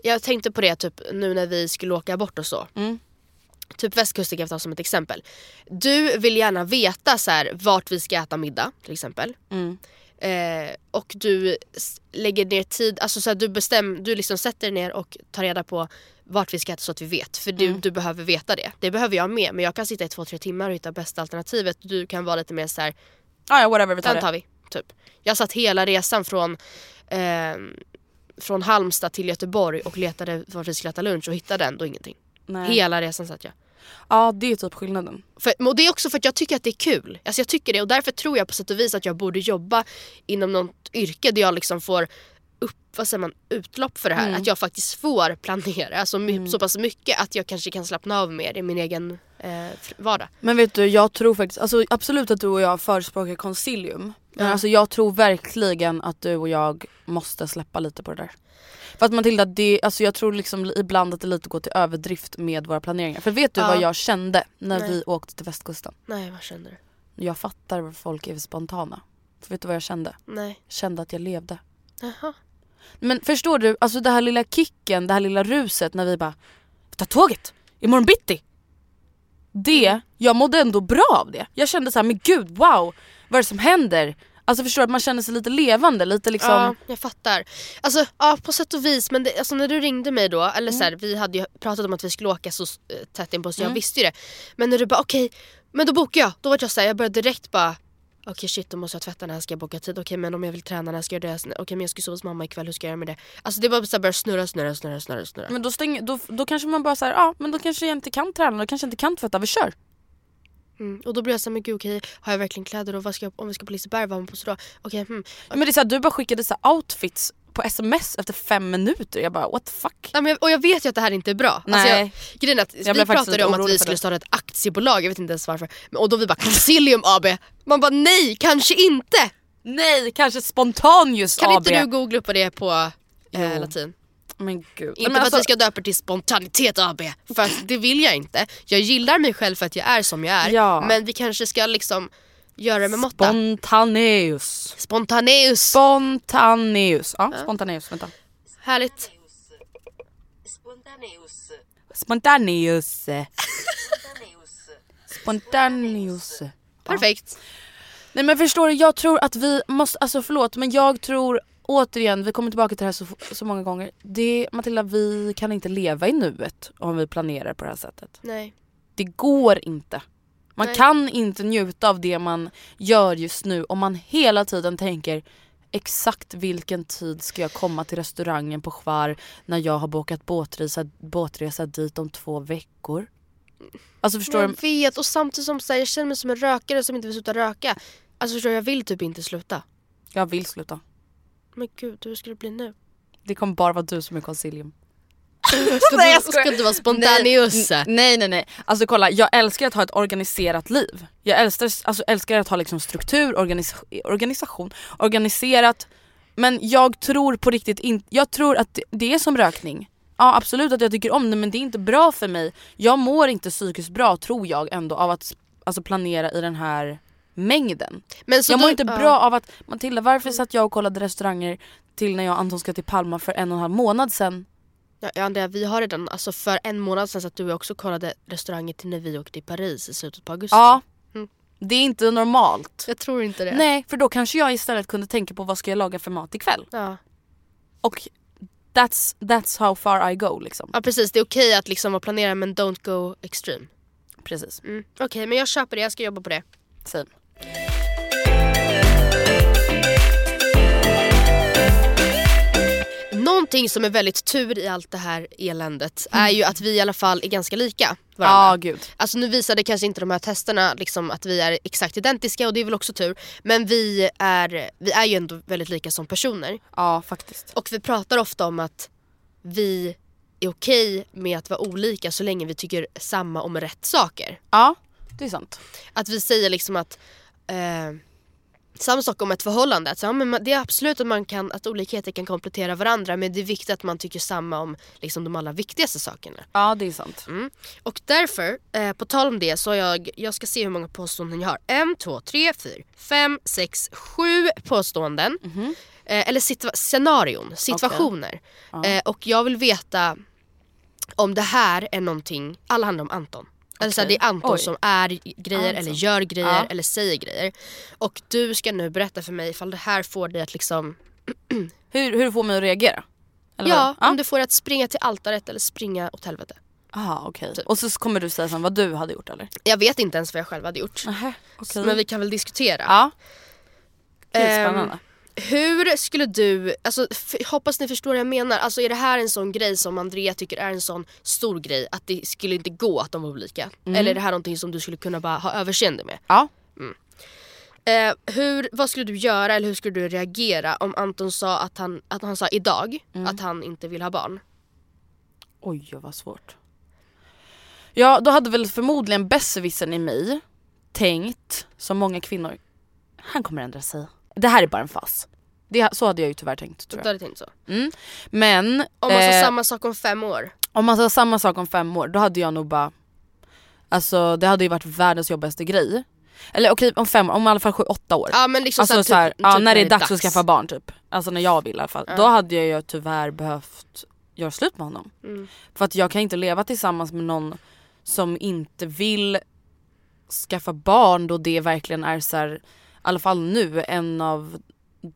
Jag tänkte på det typ nu när vi skulle åka bort och så. Mm. Typ västkusten kan jag ta som ett exempel. Du vill gärna veta så här, vart vi ska äta middag till exempel. Mm. Eh, och du lägger ner tid, alltså så här, du, bestäm, du liksom sätter ner och tar reda på vart vi ska äta så att vi vet. För du, du behöver veta det. Det behöver jag med. Men jag kan sitta i två, tre timmar och hitta bästa alternativet. Du kan vara lite mer så här, Ah, ja whatever vi tar den tar det. vi. Typ. Jag satt hela resan från, eh, från Halmstad till Göteborg och letade vart vi skulle äta lunch och hittade ändå ingenting. Nej. Hela resan satt jag. Ja det är typ skillnaden. För, och det är också för att jag tycker att det är kul. Alltså jag tycker det och därför tror jag på sätt och vis att jag borde jobba inom något yrke där jag liksom får upp, vad säger man, utlopp för det här. Att jag faktiskt får planera alltså my, så pass mycket att jag kanske kan slappna av mer i min egen eh, vardag. Men vet du jag tror faktiskt, alltså absolut att du och jag förespråkar concilium. Men Ja. alltså jag tror verkligen att du och jag måste släppa lite på det där. För att Matilda, det, alltså jag tror liksom ibland att det lite går till överdrift med våra planeringar. För vet du Ja. vad jag kände när Nej. vi åkte till västkusten? Nej, vad känner du? Jag fattar varför folk är spontana. För vet du vad jag kände? Nej. Jag kände att jag levde. Jaha. Men förstår du, alltså det här lilla kicken, det här lilla ruset när vi bara Ta tåget! Imorgon bitti! Det, jag mådde ändå bra av det. Jag kände så här, men gud wow! Vad är det som händer? Alltså förstår att man känner sig lite levande, lite liksom Ja, jag fattar. Alltså ja, på sätt och vis. Men det, alltså, när du ringde mig då, eller så här, vi hade ju pratat om att vi skulle åka så eh, tätt in på så jag visste ju det. Men när du bara okej, men då bokar jag. Då var jag såhär, jag började direkt bara Okej shit då måste jag tvätta, när ska jag boka tid? Okej men om jag vill träna, när ska jag göra det? Okej men jag ska sova hos mamma ikväll, hur ska jag göra med det? Alltså det bara så här, börja snurra, snurra, snurra, snurra, snurra. Men då, stäng, då, då kanske man bara säger ja men då kanske jag inte kan träna, då kanske jag inte kan tvätta, vi kör. Mm. Och då blir jag såhär, men gud okej, har jag verkligen kläder och vad ska jag, om vi ska på Liseberg, vad har man på sig då? Okej, hmm. Men det är så här, du bara skickade så här outfits på sms efter fem minuter, jag bara what the fuck? Ja, men och jag vet ju att det här inte är bra. Alltså Nej. jag, grejen är att Jag vi pratade om att vi skulle starta ett aktiebolag, jag vet inte ens varför. Men, och då vi bara Concilium AB. Man bara nej, kanske inte! Nej, kanske Spontanius Kan AB. inte du googla upp det på eh, latin? Men gud. Inte för att vi ska döpa till Spontanitet AB, för att det vill jag inte. Jag gillar mig själv för att jag är som jag är. Ja. Men vi kanske ska liksom göra det med måtta. Spontaneus. Spontaneus! Spontaneus. Ja, spontaneus. Vänta. Härligt. Spontaneus. Spontaneus. Perfekt. Nej men förstår du, jag tror att vi måste, alltså förlåt men jag tror återigen, vi kommer tillbaka till det här så, så många gånger. Det, Matilda vi kan inte leva i nuet om vi planerar på det här sättet. Nej. Det går inte. Man Nej. kan inte njuta av det man gör just nu om man hela tiden tänker exakt vilken tid ska jag komma till restaurangen på Skvar när jag har bokat båtresa, båtresa dit om två veckor. Alltså förstår Jag du? vet och samtidigt som så här, jag känner mig som en rökare som inte vill sluta röka. Alltså förstår du, jag vill typ inte sluta. Jag vill sluta. Men gud, hur ska det bli nu? Det kommer bara vara du som är concilium. Ska, Nej, du, ska du vara spontaneus? Nej, nej nej nej. Alltså kolla jag älskar att ha ett organiserat liv. Jag älskar, alltså, älskar att ha liksom struktur, organisa- organisation, organiserat. Men jag tror på riktigt inte, jag tror att det, det är som rökning. Ja absolut att jag tycker om det men det är inte bra för mig. Jag mår inte psykiskt bra tror jag ändå av att alltså, planera i den här mängden. Men så jag mår du- inte ja. bra av att, Matilda varför satt jag och kollade restauranger till när jag och Anton ska till Palma för en och en halv månad sedan? Ja, Andrea, vi har redan, alltså för en månad sedan så att du och jag också kollade restauranger till när vi åkte till Paris i slutet på augusti. Ja. Mm. Det är inte normalt. Jag tror inte det. Nej, för då kanske jag istället kunde tänka på vad ska jag laga för mat ikväll. Ja. Och that's, that's how far I go liksom. Ja precis, det är okej att liksom vara planerad men don't go extreme. Precis. Mm. Okej men jag köper det, jag ska jobba på det. Same. Någonting som är väldigt tur i allt det här eländet är ju att vi i alla fall är ganska lika varandra. gud. Alltså nu visade kanske inte de här testerna liksom att vi är exakt identiska och det är väl också tur. Men vi är, vi är ju ändå väldigt lika som personer. Ja faktiskt. Och vi pratar ofta om att vi är okej med att vara olika så länge vi tycker samma om rätt saker. Ja det är sant. Att vi säger liksom att eh, samma sak om ett förhållande. Att, så, ja, men det är absolut att, man kan, att olikheter kan komplettera varandra men det är viktigt att man tycker samma om liksom, de allra viktigaste sakerna. Ja det är sant. Mm. Och därför, eh, på tal om det, så har jag, jag ska se hur många påståenden jag har. En, två, tre, fyra, fem, sex, sju påståenden. Eh, eller situa- scenarion, situationer. Eh, och jag vill veta om det här är någonting, alla handlar om Anton. Alltså Okej. det är Anton Oj. som är grejer Alltså. eller gör grejer Ja. eller säger grejer. Och du ska nu berätta för mig ifall det här får dig att liksom Hur, hur får mig att reagera? Eller Ja, vad? om du får att springa till altaret eller springa åt helvete. Aha, okej. Typ. Och så kommer du säga sen vad du hade gjort eller? Jag vet inte ens vad jag själv hade gjort. Nähä, okej. Men vi kan väl diskutera. Ja. Gud, Ehm, spännande. Hur skulle du, alltså, hoppas ni förstår vad jag menar. Alltså är det här en sån grej som Andrea tycker är en sån stor grej att det skulle inte gå att de var olika? Mm. Eller är det här någonting som du skulle kunna bara ha överseende med? Ja. Eh, hur, vad skulle du göra eller hur skulle du reagera om Anton sa att han, att han sa idag Mm. att han inte vill ha barn? Oj vad svårt. Ja då hade väl förmodligen besserwissern i mig tänkt, som många kvinnor, han kommer ändra sig. Det här är bara en fas. Det, så hade jag ju tyvärr tänkt tror Du jag. hade tänkt så? Mm. Men Om man sa eh, samma sak om fem år? om man sa samma sak om fem år då hade jag nog bara Alltså det hade ju varit världens jobbigaste grej. Eller okej om fem år, om i alla fall sju, åtta år. Ja men liksom alltså så här, så typ, ja, typ när det är dags, att skaffa barn typ. Alltså när jag vill i alla fall. Ja. Då hade jag ju tyvärr behövt göra slut med honom. Mm. För att jag kan inte leva tillsammans med någon som inte vill skaffa barn då det verkligen är så här, alla fall nu, en av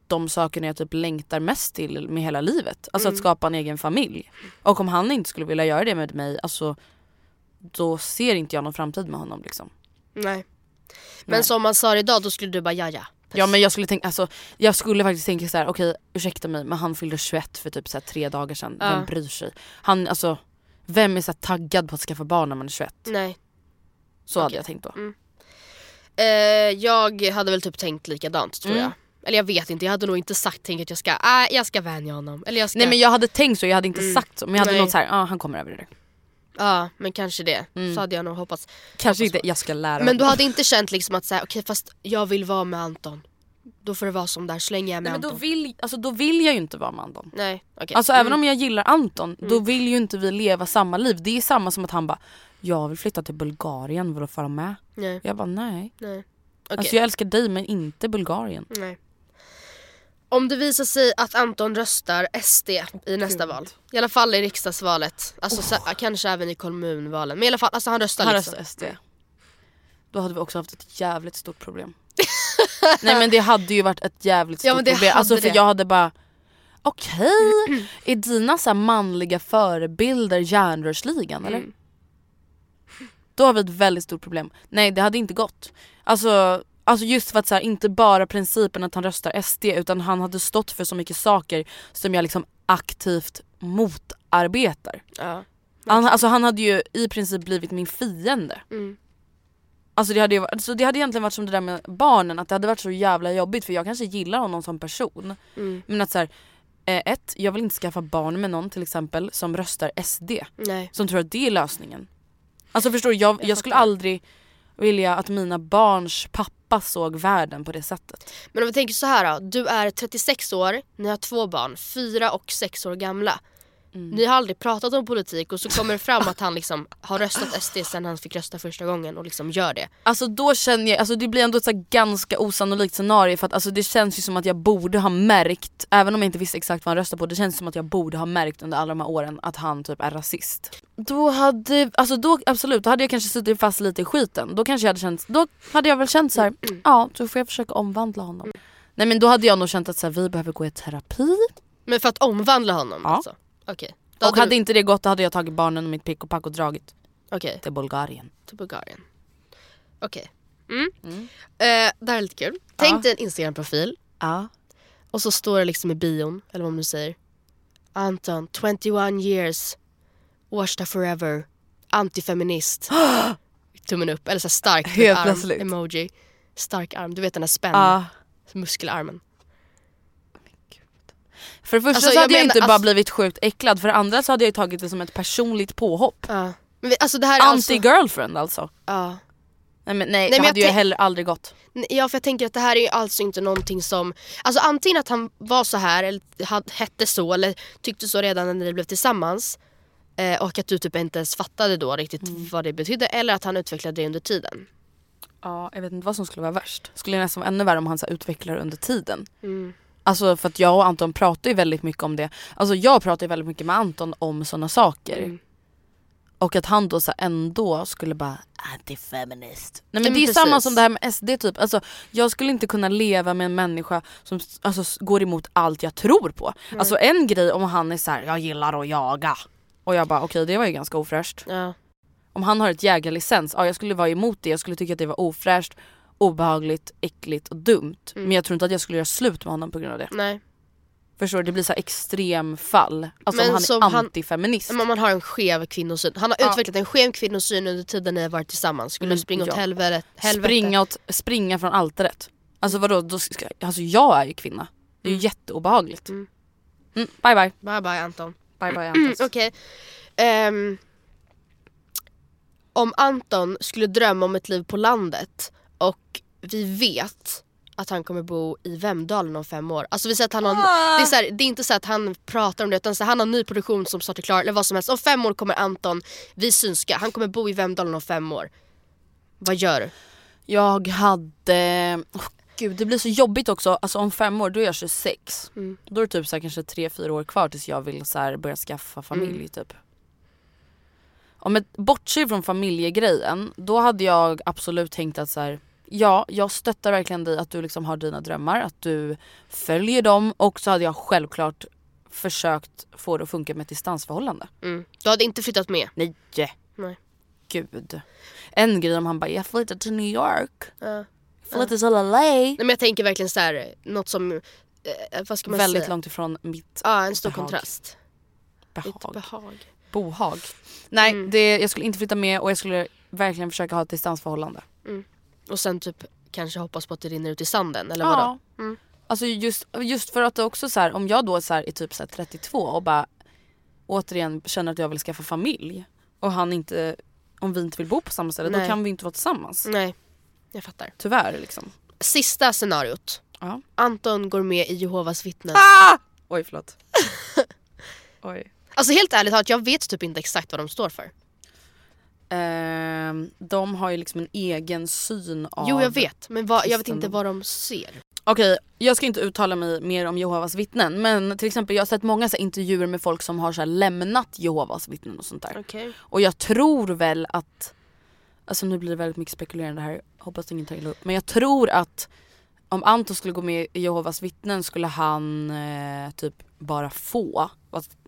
de sakerna jag typ längtar mest till med hela livet. Alltså Mm. att skapa en egen familj. Och om han inte skulle vilja göra det med mig, alltså då ser inte jag någon framtid med honom liksom. Nej. Men Nej. som man sa idag då skulle du bara ja ja. Ja men jag skulle tänka, alltså, jag skulle faktiskt tänka så här: okej ursäkta mig men han fyllde 21 för typ så här, tre dagar sedan, Ja. vem bryr sig? Han, alltså, vem är så taggad på att skaffa barn när man är 21? Nej. Så hade Okej. jag tänkt då. Mm. Eh, jag hade väl typ tänkt likadant tror Mm. jag. Eller jag vet inte, jag hade nog inte sagt tänkt att jag ska, äh, jag ska vänja honom. Eller jag ska, Nej men jag hade tänkt så, jag hade inte Mm. sagt så men jag hade Nej. nog såhär, ja ah, han kommer över det. Ja men kanske det. Mm. Så hade jag nog hoppats. Kanske Hoppas inte, jag ska lära Men du hade inte känt liksom att säga okej fast jag vill vara med Anton. Då får det vara som där, så länge jag med Nej men då Anton. vill, alltså, då vill jag ju inte vara med Anton. Nej okej. Alltså Mm. även om jag gillar Anton, då vill ju inte vi leva samma liv. Det är samma som att han bara, jag vill flytta till Bulgarien, vill du följa med? Nej, Jag bara nej. nej. Okej. Alltså jag älskar dig men inte Bulgarien. Nej. Om det visar sig att Anton röstar SD i nästa val. I alla fall i riksdagsvalet. Alltså så, kanske även i kommunvalen. Men i alla fall, alltså han röstar Han liksom. röstar SD. Då hade vi också haft ett jävligt stort problem. Nej men det hade ju varit ett jävligt Ja, stort men det problem. Alltså för det. jag hade bara Okej, är dina så manliga förebilder järnrörsligan eller? Då har vi ett väldigt stort problem. Nej det hade inte gått. Alltså, alltså just för att så här, inte bara principen att han röstar SD utan han hade stått för så mycket saker som jag liksom aktivt motarbetar. Ja. Han, alltså han hade ju i princip blivit min fiende. Mm. Alltså det, hade ju, alltså det hade egentligen varit som det där med barnen, att det hade varit så jävla jobbigt för jag kanske gillar honom som person. Mm. Men att så här, eh, ett, jag vill inte skaffa barn med någon till exempel som röstar SD. Nej. Som tror att det är lösningen. Alltså förstår du, jag, jag, Jag skulle aldrig vilja att mina barns pappa såg världen på det sättet. Men om vi tänker så här då. Du är 36 år, ni har två barn, fyra och sex år gamla. Mm. Ni har aldrig pratat om politik och så kommer det fram att han liksom har röstat SD sen han fick rösta första gången och liksom gör det. Alltså då känner jag, alltså det blir ändå ett så ganska osannolikt scenario för att alltså det känns ju som att jag borde ha märkt, även om jag inte visste exakt vad han röstade på, det känns som att jag borde ha märkt under alla de här åren att han typ är rasist. Då hade, alltså då absolut, då hade jag kanske suttit fast lite i skiten. Då kanske jag hade känt, då hade jag väl känt så här, ja då får jag försöka omvandla honom. Nej men då hade jag nog känt att så här, vi behöver gå i terapi. Men för att omvandla honom Ja. alltså? Okej. Då Och hade du- inte det gått då hade jag tagit barnen och mitt pick och pack och dragit Okej, till Bulgarien. till Bulgarien. Okej. Mm. Eh, det här är lite kul. Tänk dig en Instagram-profil Ja. och så står det liksom i bion, eller vad man nu säger. Anton, 21 years, Årsta forever, antifeminist. Tummen upp, eller så här stark Helt arm, plötsligt. emoji. Stark arm, du vet den där spänn, Ja. muskelarmen. För det första Alltså, så jag hade jag menar, inte bara alltså- blivit sjukt äcklad, för det andra så hade jag tagit det som ett personligt påhopp. Ja. Men vi, alltså det här är alltså... Anti-girlfriend alltså. Ja. Nej men nej, Nej, det men jag hade ju heller aldrig gått. Ja för jag tänker att det här är ju alltså inte någonting som Alltså antingen att han var så här eller hette så eller tyckte så redan när ni blev tillsammans eh, och att du typ inte ens fattade då riktigt vad det betydde eller att han utvecklade det under tiden. Ja, jag vet inte vad som skulle vara värst. Skulle det nästan vara ännu värre om han så utvecklar under tiden. Mm. Alltså för att jag och Anton pratar ju väldigt mycket om det. Alltså jag pratar ju väldigt mycket med Anton om sådana saker. Mm. Och att han då så ändå skulle bara antifeminist. Nej men Ja, det är samma som det här med SD typ. Alltså, jag skulle inte kunna leva med en människa som alltså, går emot allt jag tror på. Alltså en grej om han är så här: jag gillar att jaga. Och jag bara okej det var ju ganska ofräscht. Ja. Om han har ett jägarlicens, ja jag skulle vara emot det. Jag skulle tycka att det var ofräscht, obehagligt, äckligt och dumt. Mm. Men jag tror inte att jag skulle göra slut med honom på grund av det. Nej. Förstår du? Det blir så extremfall. Alltså Men om han är han- antifeminist. Men om man har en skev kvinnosyn. Han har Ja. utvecklat en skev kvinnosyn under tiden ni har varit tillsammans. Skulle Mm, springa åt ja. helvete. helvete. springa, åt, springa från altaret. Alltså vadå? Då ska, alltså jag är ju kvinna. Det är ju jätteobehagligt. Mm. Mm, bye bye. Bye bye Anton. Bye bye Mm, Anton. Okej. Ehm, om Anton skulle drömma om ett liv på landet vi vet att han kommer bo i Vemdalen om fem år. Alltså vi säger att han har, det, är så här, det är inte så att han pratar om det utan så här, han har ny produktion som snart är klar eller vad som helst. Om fem år kommer Anton, vi synska, han kommer bo i Vemdalen om fem år. Vad gör du? Jag hade... åh gud det blir så jobbigt också. Alltså om fem år då är jag 26. Mm. Då är det typ så här, kanske tre fyra år kvar tills jag vill så börja skaffa familj Mm. typ. Om jag bortser från familjegrejen då hade jag absolut tänkt att så ja jag stöttar verkligen dig att du liksom har dina drömmar, att du följer dem och så hade jag självklart försökt få det att funka med ett distansförhållande. Mm. Du hade inte flyttat med? Nej! Nej. Gud. En grej om han bara, jag flyttar till New York. Jag flyttar till LA. Nej men jag tänker verkligen så här, något som, eh, vad ska man Väldigt säga? långt ifrån mitt Ja en stor behag. kontrast. behag. Behag. Bohag. Nej, Mm. det, jag skulle inte flytta med och jag skulle verkligen försöka ha ett distansförhållande. Och sen typ kanske hoppas på att det rinner ut i sanden eller vadå? Mm. Alltså just, just för att det också så här, om jag då så här är typ så här 32 och bara återigen känner att jag vill skaffa familj och han inte, om vi inte vill bo på samma ställe då Nej. kan vi inte vara tillsammans. Nej, jag fattar. Tyvärr liksom. Sista scenariot. Ja. Anton går med i Jehovas vittnen. Ah! Oj förlåt. Oj. Alltså helt ärligt talat, jag vet typ inte exakt vad de står för. Ehm, de har ju liksom en egen syn av... Jo jag vet, men vad, jag vet inte vad de ser. Okej, jag ska inte uttala mig mer om Jehovas vittnen men till exempel jag har sett många så här, intervjuer med folk som har så här, lämnat Jehovas vittnen och sånt där. Okej. Och jag tror väl att, alltså nu blir det väldigt mycket spekulerande här, hoppas ingen tar illa upp. Men jag tror att om Anton skulle gå med i Jehovas vittnen skulle han eh, typ bara få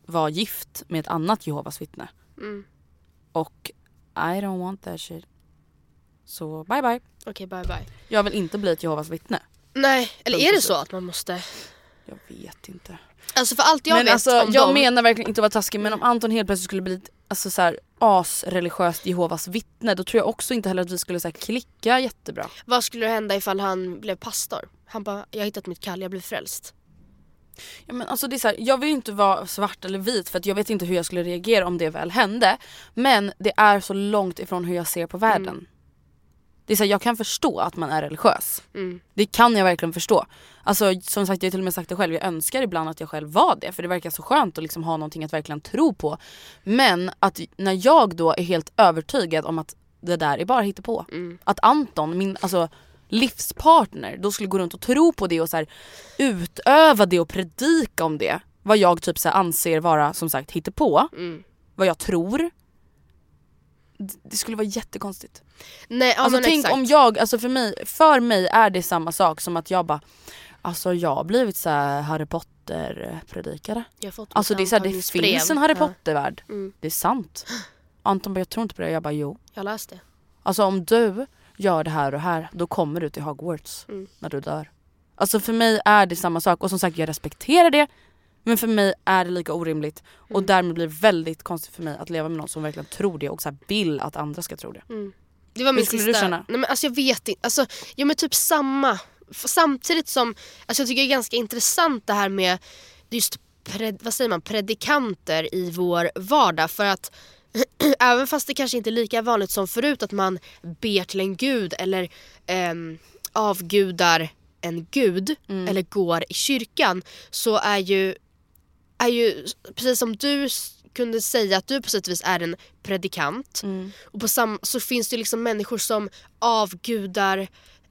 vara gift med ett annat Jehovas vittne. Mm. Och I don't want that shit. Så bye bye. Okej, bye bye. Jag vill inte bli ett Jehovas vittne. Nej, eller är det så att man måste... Jag vet inte. Alltså för allt jag men vet alltså, om jag dem... menar verkligen inte att vara taskig men om Anton helt plötsligt skulle bli ett alltså, så här, asreligiöst Jehovas vittne då tror jag också inte heller att vi skulle så här, klicka jättebra. Vad skulle hända ifall han blev pastor? Han bara, jag har hittat mitt kall, jag blev frälst. Ja, men alltså, det är så här, jag vill inte vara svart eller vit för jag vet inte hur jag skulle reagera om det väl hände. Men det är så långt ifrån hur jag ser på världen. Det är så här, jag kan förstå att man är religiös. Mm. Det kan jag verkligen förstå. Alltså som sagt jag har till och med sagt det själv, jag önskar ibland att jag själv var det för det verkar så skönt att liksom ha någonting att verkligen tro på. Men att när jag då är helt övertygad om att det där är bara på. Mm. Att Anton, min alltså, livspartner, då skulle gå runt och tro på det och så här, utöva det och predika om det. Vad jag typ så anser vara som sagt hittepå. Mm. Vad jag tror. Det skulle vara jättekonstigt. Nej, Alltså tänk exakt. om jag, alltså för mig, för mig är det samma sak som att jag bara Alltså jag har blivit så här Harry Potter fått Alltså det, är så här, det finns en Harry Ja, Potter-värld. Mm. Det är sant. Anton bara, jag tror inte på det. Jag bara, jo. jag läste det. Alltså om du gör det här och här, då kommer du till Hogwarts Mm. när du dör. Alltså för mig är det samma sak och som sagt jag respekterar det. Men för mig är det lika orimligt och Mm. därmed blir det väldigt konstigt för mig att leva med någon som verkligen tror det och så vill att andra ska tro det. Det var min Hur skulle sista... du känna? Nej, men alltså jag vet inte. Alltså, ja, men typ samma. Samtidigt som alltså jag tycker det är ganska intressant det här med just pred, vad säger man, predikanter i vår vardag. För att även fast det kanske inte är lika vanligt som förut att man ber till en gud eller ehm, avgudar en gud eller går i kyrkan så är ju, är ju precis som du kunde säga att du på sätt och vis är en predikant och på sam- så finns det liksom människor som avgudar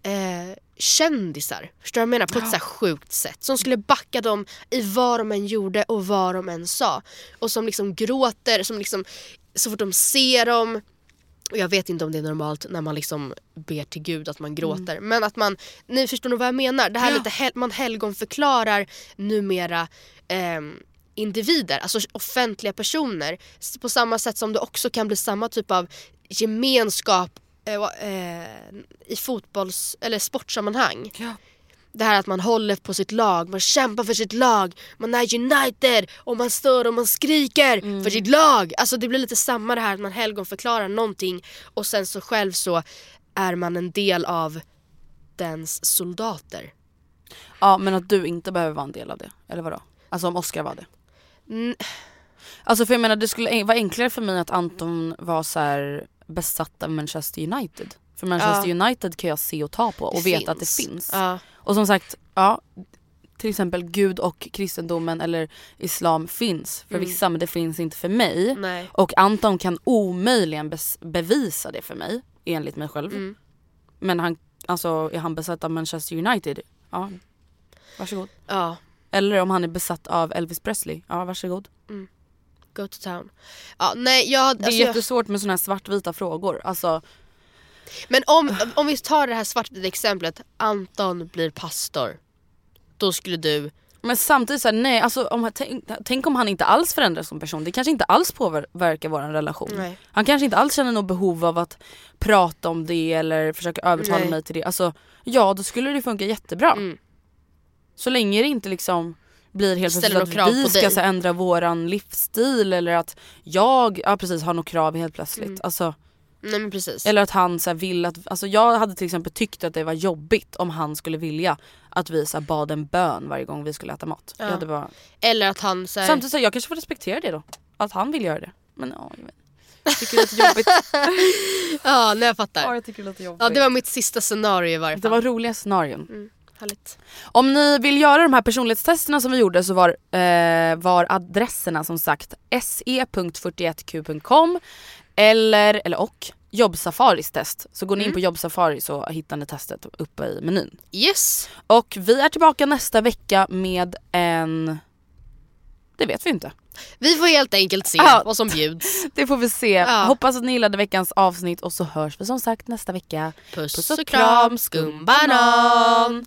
eh, kändisar. Förstår du vad jag menar? På ett så här sjukt sätt. Som skulle backa dem i vad de än gjorde och vad de än sa. Och som liksom gråter, som liksom så fort de ser dem och jag vet inte om det är normalt när man liksom ber till gud att man gråter. Men att man, ni förstår nog vad jag menar. Det här lite hel, man helgonförklarar numera ehm, individer, alltså offentliga personer. På samma sätt som det också kan bli samma typ av gemenskap eh, eh, i fotbolls eller sportsammanhang. Det här att man håller på sitt lag, man kämpar för sitt lag, man är united och man står och man skriker för sitt lag. Alltså det blir lite samma det här att man helgonförklarar någonting och sen så själv så är man en del av dens soldater. Ja men att du inte behöver vara en del av det, eller vadå? Alltså om Oscar var det. Mm. Alltså för jag menar det skulle vara enklare för mig att Anton var så här besatt av Manchester United. För Manchester United kan jag se och ta på och veta att det finns. Ja. Och som sagt, ja till exempel Gud och kristendomen eller islam finns för vissa men det finns inte för mig. Nej. Och Anton kan omöjligen bevisa det för mig enligt mig själv. Mm. Men han, alltså är han besatt av Manchester United? Ja, varsågod. Ja, Eller om han är besatt av Elvis Presley? Ja varsågod. go to town. Ja, nej, jag, Det är alltså, jättesvårt med sådana här svartvita frågor. Alltså, men om, om vi tar det här svartvita exemplet, Anton blir pastor. Då skulle du, men samtidigt såhär, nej alltså om, tänk, tänk om han inte alls förändras som person. Det kanske inte alls påverkar vår relation. Nej. Han kanske inte alls känner något behov av att prata om det eller försöka övertala Nej. mig till det. Alltså ja då skulle det funka jättebra. Mm. Så länge det inte liksom blir helt Ställer plötsligt att vi ska så ändra våran livsstil eller att jag ja, precis har något krav helt plötsligt. Mm. Alltså, nej men precis. eller att han så vill att, alltså jag hade till exempel tyckt att det var jobbigt om han skulle vilja att vi så bad en bön varje gång vi skulle äta mat. Jag hade bara, Eller att han så här, samtidigt så jag kanske får respektera det då. Att han vill göra det. Men ja, jag vet. Jag tycker det låter jobbigt. Ja, nej jag fattar. ja, jag tycker det låter jobbigt. Ja det var mitt sista scenario i varje fall. det var roliga scenarion. Härligt. Om ni vill göra de här personlighetstesterna som vi gjorde så var, eh, var adresserna som sagt se.41q.com eller, eller och Jobbsafaris test. Så går ni in på Jobbsafari så hittar ni testet uppe i menyn. Yes. Och vi är tillbaka nästa vecka med en... Det vet vi inte. Vi får helt enkelt se Ja. vad som bjuds. Det får vi se. Ja. Hoppas att ni gillade veckans avsnitt och så hörs vi som sagt nästa vecka. Puss, Puss och och kram, skumbanan!